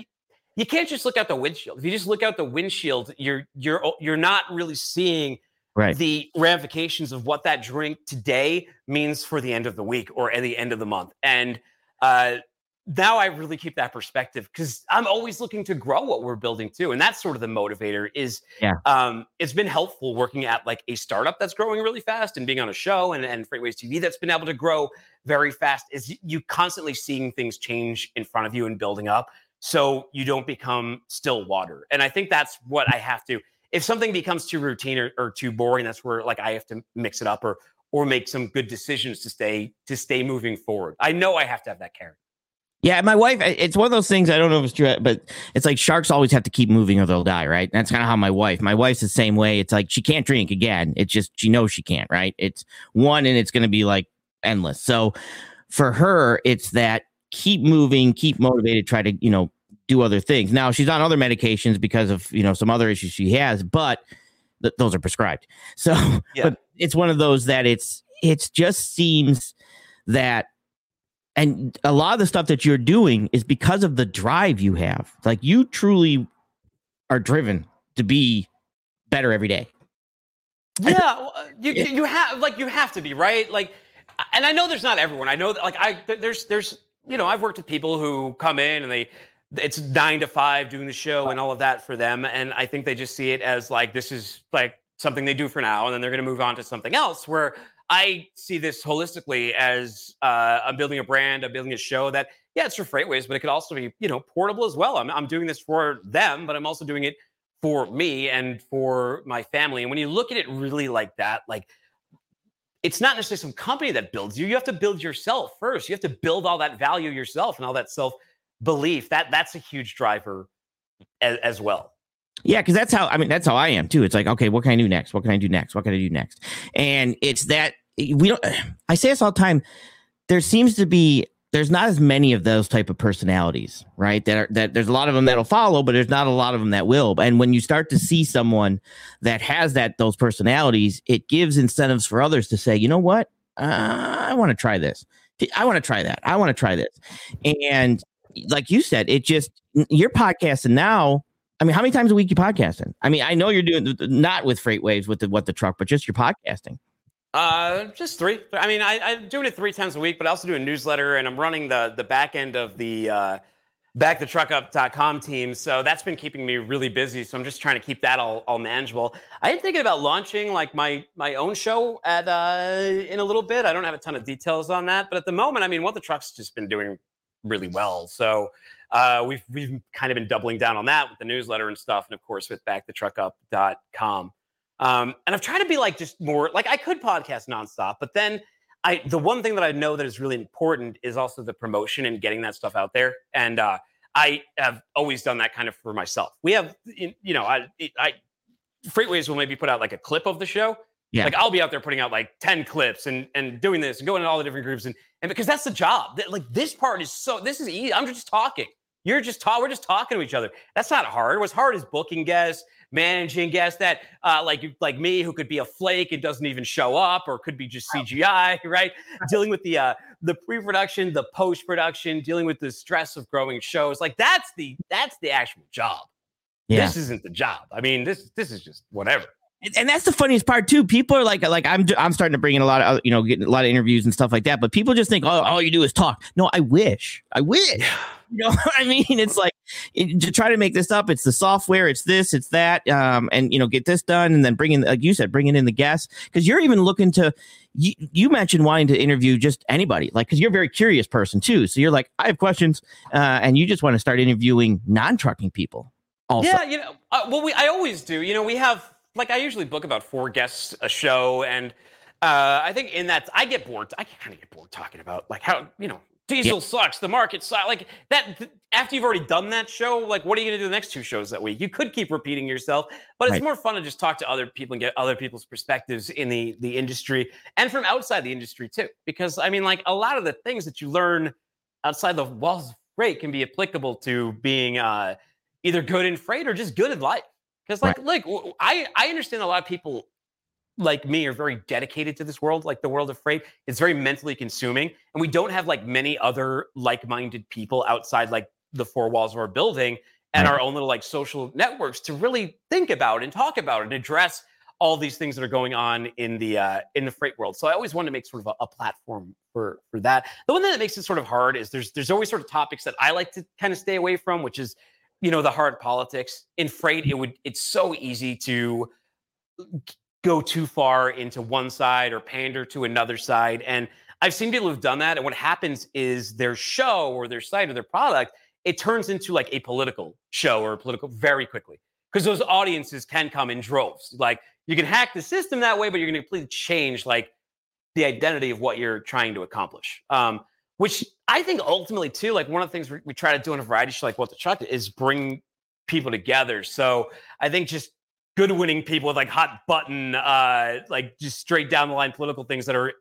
you, can't just look out the windshield. If you just look out the windshield, you're you're you're not really seeing right. the ramifications of what that drink today means for the end of the week or at the end of the month. And uh, now I really keep that perspective because I'm always looking to grow what we're building too. And that's sort of the motivator is yeah. um, it's been helpful working at like a startup that's growing really fast and being on a show and, and FreightWaves TV that's been able to grow very fast is you constantly seeing things change in front of you and building up. So you don't become still water. And I think that's what I have to if something becomes too routine or, or too boring, that's where like I have to mix it up or or make some good decisions to stay to stay moving forward. I know I have to have that carrot. Yeah, my wife, it's one of those things. I don't know if it's true, but it's like sharks always have to keep moving or they'll die, right? That's kind of how my wife, my wife's the same way. It's like she can't drink again. It's just, she knows she can't, right? It's one and it's going to be like endless. So for her, it's that keep moving, keep motivated, try to, you know, do other things. Now she's on other medications because of you know some other issues she has, but th- those are prescribed. So, yeah. but it's one of those that it's it just seems that and a lot of the stuff that you're doing is because of the drive you have. Like you truly are driven to be better every day. Yeah, you you have like you have to be right. Like, and I know there's not everyone. I know that like I there's there's you know I've worked with people who come in and they it's nine to five doing the show and all of that for them, and I think they just see it as like this is like something they do for now, and then they're going to move on to something else. Where I see this holistically as uh, I'm building a brand, I'm building a show that yeah, it's for FreightWaves, but it could also be you know portable as well. I'm I'm doing this for them, but I'm also doing it for me and for my family. And when you look at it really like that, like it's not necessarily some company that builds you. You have to build yourself first. You have to build all that value yourself and all that self belief. That that's a huge driver as, as well. Yeah, because that's how I mean that's how I am too. It's like, okay, what can I do next? What can I do next? What can I do next? And it's that we don't I say this all the time. There seems to be there's not as many of those type of personalities, right? That are, that there's a lot of them that'll follow, but there's not a lot of them that will. And when you start to see someone that has that those personalities, it gives incentives for others to say, you know what, uh, I want to try this. I want to try that. I want to try this. And like you said, it just you're podcasting now. I mean, how many times a week you podcasting? I mean, I know you're doing not with FreightWaves with the what the truck, but just your podcasting. Uh, just three. I mean, I, I'm doing it three times a week, but I also do a newsletter and I'm running the the back end of the uh, backthetruckup.com team. So that's been keeping me really busy. So I'm just trying to keep that all, all manageable. I am thinking about launching like my my own show at uh, in a little bit. I don't have a ton of details on that, but at the moment, I mean, what the truck's just been doing really well. So uh, we've we've kind of been doubling down on that with the newsletter and stuff, and of course with backthetruckup.com. Um, and I've tried to be like just more like I could podcast nonstop, but then I the one thing that I know that is really important is also the promotion and getting that stuff out there. And uh, I have always done that kind of for myself. We have, you know, I, I FreightWaves will maybe put out like a clip of the show. Yeah. Like I'll be out there putting out like 10 clips and and doing this and going to all the different groups and and because that's the job. Like this part is so this is easy. I'm just talking. You're just talking. We're just talking to each other. That's not hard. What's hard is booking guests, managing guests that uh, like like me who could be a flake and doesn't even show up or could be just CGI, right? dealing with the uh, the pre-production, the post-production, dealing with the stress of growing shows. Like that's the that's the actual job. Yeah. This isn't the job. I mean, this this is just whatever and that's the funniest part too. People are like, like I'm, I'm starting to bring in a lot of, you know, getting a lot of interviews and stuff like that. But people just think, oh, all you do is talk. No, I wish, I wish. You know, what I mean, it's like it, to try to make this up. It's the software. It's this. It's that. Um, and you know, get this done, and then bring in, like you said, bringing in the guests because you're even looking to. You, you mentioned wanting to interview just anybody, like because you're a very curious person too. So you're like, I have questions, uh, and you just want to start interviewing non-trucking people. Also. Yeah, you know, uh, well, we I always do. You know, we have like I usually book about four guests a show, and uh, I think in that I get bored. I kind of get bored talking about like how you know diesel yeah. sucks, the market sucks. Like that. Th- after you've already done that show, like what are you going to do the next two shows that week? You could keep repeating yourself, but it's right. more fun to just talk to other people and get other people's perspectives in the the industry and from outside the industry too. Because I mean, like a lot of the things that you learn outside the walls of freight can be applicable to being uh, either good in freight or just good in life. Because like, right. like I I understand a lot of people like me are very dedicated to this world, like the world of freight. It's very mentally consuming, and we don't have like many other like-minded people outside like the four walls of our building and right. our own little like social networks to really think about and talk about and address all these things that are going on in the uh, in the freight world. So I always wanted to make sort of a, a, platform for for that. The one thing that makes it sort of hard is there's there's always sort of topics that I like to kind of stay away from, which is you know the hard politics. In freight it would it's so easy to go too far into one side or pander to another side. And i've seen people who've done that and what happens is their show or their site or their product it turns into like a political show or political very quickly. Because those audiences can come in droves. Like you can hack the system that way but you're going to completely change like the identity of what you're trying to accomplish. Um, which I think ultimately too, like one of the things we, we try to do in a variety show like What the Truck is bring people together. So I think just good winning people with like hot button, uh, like just straight down the line political things that are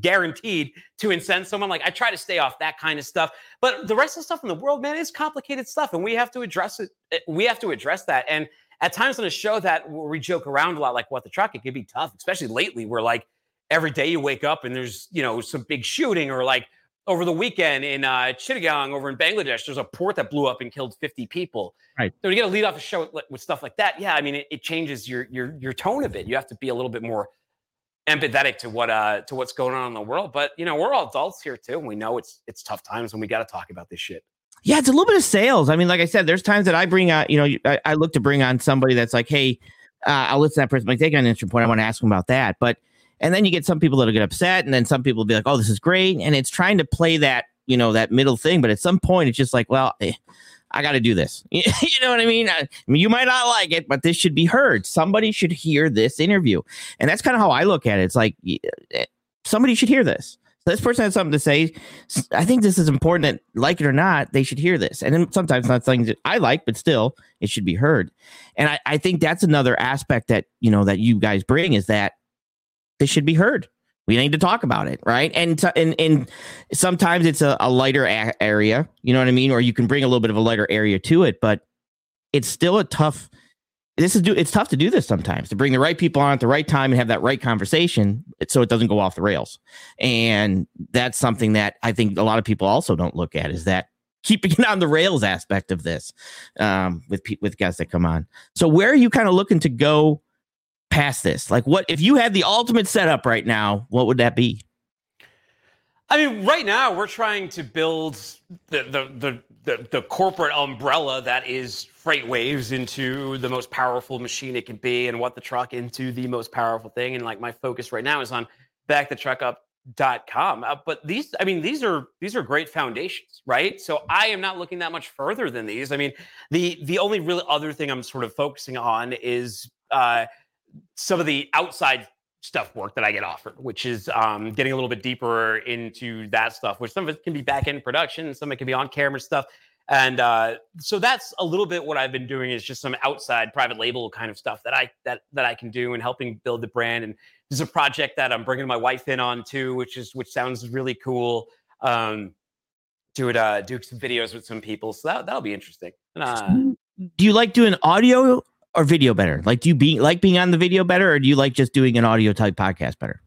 guaranteed to incent someone. Like I try to stay off that kind of stuff. But the rest of the stuff in the world, man, is complicated stuff. And we have to address it. Eh, we have to address that. And at times on a show that we joke around a lot, like what the truck, it could be tough, especially lately where like every day you wake up and there's, you know, some big shooting or like over the weekend in uh, Chittagong over in Bangladesh, there's a port that blew up and killed 50 people. Right. So to get a lead off a show with, with stuff like that, yeah, I mean, it, it, changes your your your tone a bit. You have to be a little bit more empathetic to what uh to what's going on in the world. But you know, we're all adults here too, and we know it's it's tough times, and we got to talk about this shit. Yeah, it's a little bit of sales. I mean, like I said, there's times that I bring out, you know, I, I look to bring on somebody that's like, hey, uh, I'll listen to that person. Like, they got an interesting point. I want to ask them about that. But and then you get some people that'll get upset, and then some people will be like, "Oh, this is great," and it's trying to play that you know that middle thing. But at some point, it's just like, well. Eh, I got to do this. you know what I mean? I, mean? You might not like it, but this should be heard. Somebody should hear this interview. And that's kind of how I look at it. It's like eh, somebody should hear this. this person has something to say. I think this is important that, like it or not, they should hear this. And then sometimes not things that I like, but still, it should be heard. And I, I think that's another aspect that you know that you guys bring is that this should be heard. We need to talk about it, right? And t- and, and sometimes it's a, a lighter a- area, you know what I mean, or you can bring a little bit of a lighter area to it, but it's still a tough. This is do it's tough to do this sometimes to bring the right people on at the right time and have that right conversation, so it doesn't go off the rails. And that's something that I think a lot of people also don't look at is that keeping it on the rails aspect of this um, with with guests that come on. So where are you kind of looking to go past this? Like, what if you had the ultimate setup right now? What would that be? I mean, right now we're trying to build the the the the, the corporate umbrella that is FreightWaves into the most powerful machine it can be, and what the truck into the most powerful thing. And like my focus right now is on backthetruckup.com. Uh, but these, I mean, these are these are great foundations, right? So I am not looking that much further than these. I mean, the the only real other thing I'm sort of focusing on is. Uh, some of the outside stuff work that I get offered, which is um, getting a little bit deeper into that stuff, which some of it can be back end production, some of it can be on camera stuff. And uh, so that's a little bit what I've been doing is just some outside private label kind of stuff that I that that I can do and helping build the brand. And this is a project that I'm bringing my wife in on too, which is which sounds really cool. Um, do it, uh, do some videos with some people, so that that'll be interesting. And, uh, do you like doing audio or video better? Like, do you be like being on the video better, or do you like just doing an audio type podcast better?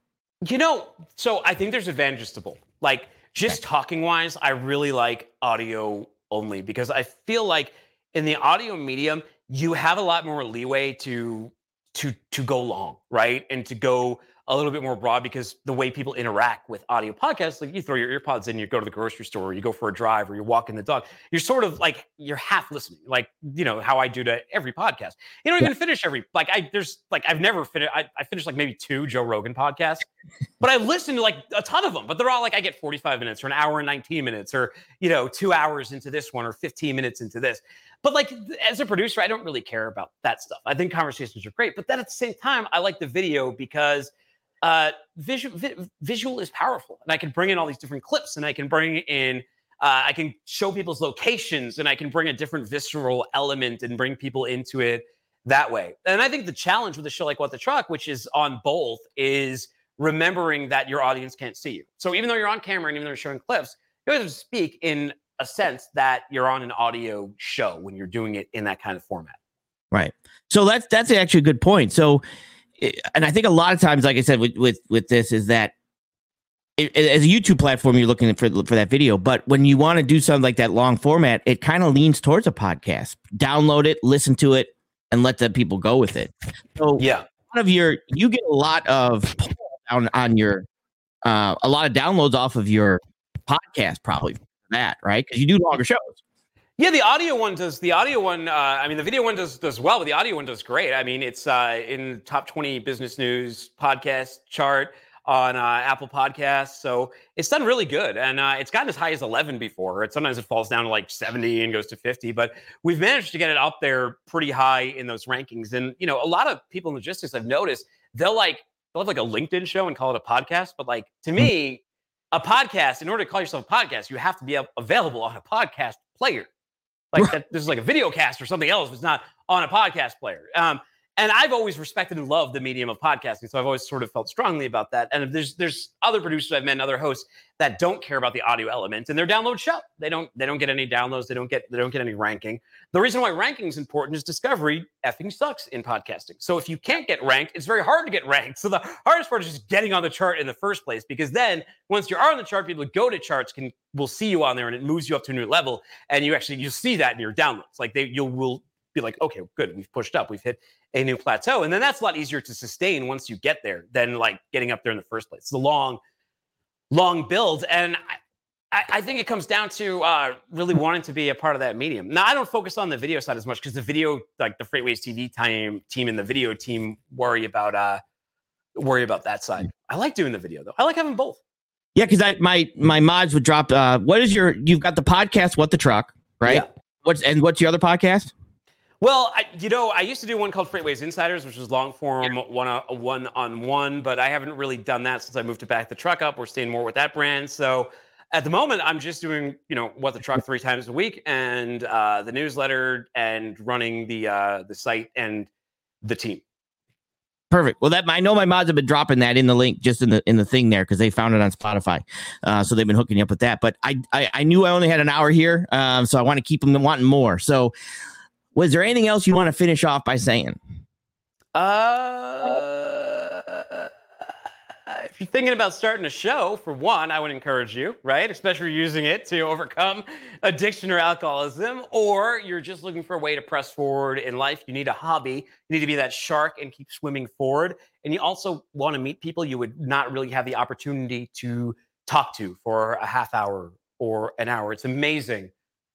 You know, so I think there's advantages to both. Like, just okay. talking wise, I really like audio only because I feel like in the audio medium, you have a lot more leeway to to to go long, right? And to go a little bit more broad because the way people interact with audio podcasts, like you throw your earpods in, you go to the grocery store, or you go for a drive, or you're walking the dog. You're sort of like you're half listening, like you know how I do to every podcast. You don't yeah. even finish every like I there's like I've never finished. I, I finished like maybe two Joe Rogan podcasts, but I listen to like a ton of them. But they're all like I get 45 minutes or an hour and 19 minutes, or you know two hours into this one or 15 minutes into this. But like as a producer, I don't really care about that stuff. I think conversations are great, but then at the same time, I like the video because uh, visual, vi- visual is powerful, and I can bring in all these different clips, and I can bring in, uh, I can show people's locations, and I can bring a different visceral element and bring people into it that way. And I think the challenge with a show like What the Truck, which is on both, is remembering that your audience can't see you. So even though you're on camera and even though you're showing clips, you have to speak in a sense that you're on an audio show when you're doing it in that kind of format. Right. So that's that's actually a good point. So and I think a lot of times, like I said, with with with this, is that it, as a YouTube platform, you're looking for for that video. But when you want to do something like that long format, it kind of leans towards a podcast. Download it, listen to it, and let the people go with it. So yeah, one of your you get a lot of down on your uh, a lot of downloads off of your podcast, probably that right because you do longer shows. Yeah, the audio one does. The audio one, uh, I mean, the video one does does well, but the audio one does great. I mean, it's uh, in top twenty business news podcast chart on uh, Apple Podcasts, so it's done really good, and uh, it's gotten as high as eleven before. It sometimes it falls down to like seventy and goes to fifty, but we've managed to get it up there pretty high in those rankings. And you know, a lot of people in logistics I've noticed they'll like they'll have like a LinkedIn show and call it a podcast, but like to hmm. me, a podcast in order to call yourself a podcast, you have to be available on a podcast player like that, this is like a video cast or something else. It's not on a podcast player. Um, and I've always respected and loved the medium of podcasting, so I've always sort of felt strongly about that. And there's there's other producers I've met, and other hosts that don't care about the audio element, and their download show. They don't they don't get any downloads. They don't get they don't get any ranking. The reason why ranking is important is discovery effing sucks in podcasting. So if you can't get ranked, it's very hard to get ranked. So the hardest part is just getting on the chart in the first place, because then once you are on the chart, people who go to charts can will see you on there, and it moves you up to a new level, and you actually you see that in your downloads. Like they you will be like, okay, good, we've pushed up, we've hit a new plateau. And then that's a lot easier to sustain once you get there than like getting up there in the first place. It's a long, long build. And I, I think it comes down to uh, really wanting to be a part of that medium. Now, I don't focus on the video side as much because the video, like the FreightWaves TV time team and the video team worry about uh worry about that side. I like doing the video though. I like having both. Yeah, because I my my mods would drop. Uh, what is your? You've got the podcast, what the truck, right? Yeah. What's and what's your other podcast? Well, I, you know, I used to do one called FreightWaves Insiders, which was long form, one on one on one, but I haven't really done that since I moved to back the truck up. We're staying more with that brand. So at the moment, I'm just doing, you know, what the truck three times a week and uh, the newsletter and running the uh, the site and the team. Perfect. Well, that I know my mods have been dropping that in the link just in the in the thing there because they found it on Spotify, uh, so they've been hooking you up with that. But I I, I knew I only had an hour here, um, so I want to keep them wanting more. So was there anything else you want to finish off by saying? Uh, if you're thinking about starting a show, for one, I would encourage you, right? Especially using it to overcome addiction or alcoholism, or you're just looking for a way to press forward in life. You need a hobby. You need to be that shark and keep swimming forward. And you also want to meet people you would not really have the opportunity to talk to for a half hour or an hour. It's amazing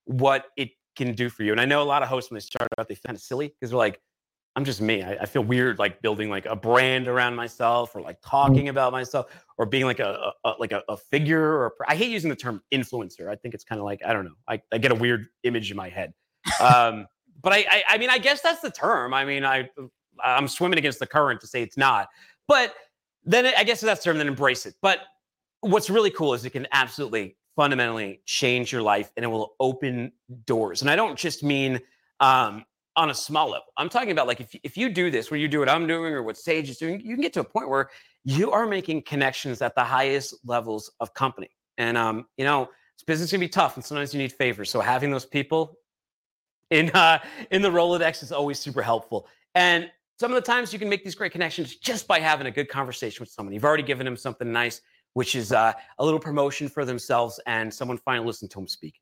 what it can do for you. And I know a lot of hosts when they start out, they kind of silly because they're like, I'm just me. I, I, feel weird like building like a brand around myself or like talking about myself or being like a, a like a, a, figure or I hate using the term influencer. I think it's kind of like, I don't know. I, I get a weird image in my head. Um, but I, I I mean I guess that's the term. I mean, I I'm swimming against the current to say it's not. But then I guess that's the term, then embrace it. But what's really cool is it can absolutely fundamentally change your life and it will open doors. And I don't just mean um, on a small level. I'm talking about like if, if you do this, where you do what I'm doing or what Sage is doing, you can get to a point where you are making connections at the highest levels of company. And um, you know, business can be tough, and sometimes you need favors. So having those people in uh, in the Rolodex is always super helpful. And some of the times you can make these great connections just by having a good conversation with someone. You've already given them something nice which is uh, a little promotion for themselves and someone finally listened to them speak.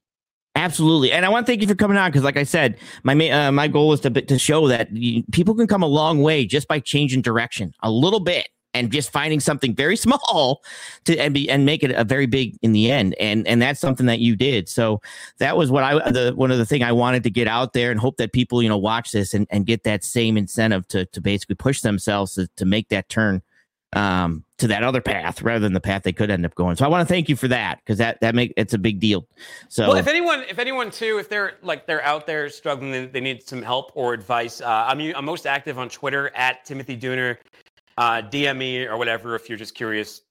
Absolutely, and I want to thank you for coming on because, like I said, my uh, my goal is to to show that you, people can come a long way just by changing direction a little bit and just finding something very small to and be and make it a very big in the end and and that's something that you did so that was what i the one of the thing i wanted to get out there and hope that people you know watch this and, and get that same incentive to to basically push themselves to, to make that turn um, to that other path rather than the path they could end up going. So I want to thank you for that because that that make it's a big deal. So well, if anyone if anyone too if they're like they're out there struggling they, they need some help or advice, uh, I'm I'm most active on Twitter at Timothy Dooner. Uh, DM me or whatever if you're just curious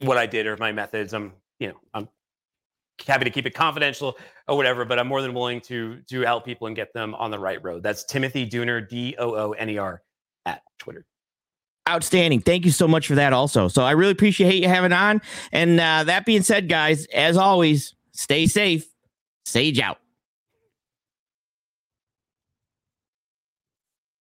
what I did or my methods. I'm you know I'm happy to keep it confidential or whatever, but I'm more than willing to to help people and get them on the right road. That's Timothy Dooner D O O N E R at Twitter. Outstanding. Thank you so much for that, also. So I really appreciate you having on. And uh, that being said, guys, as always, stay safe. Sage out.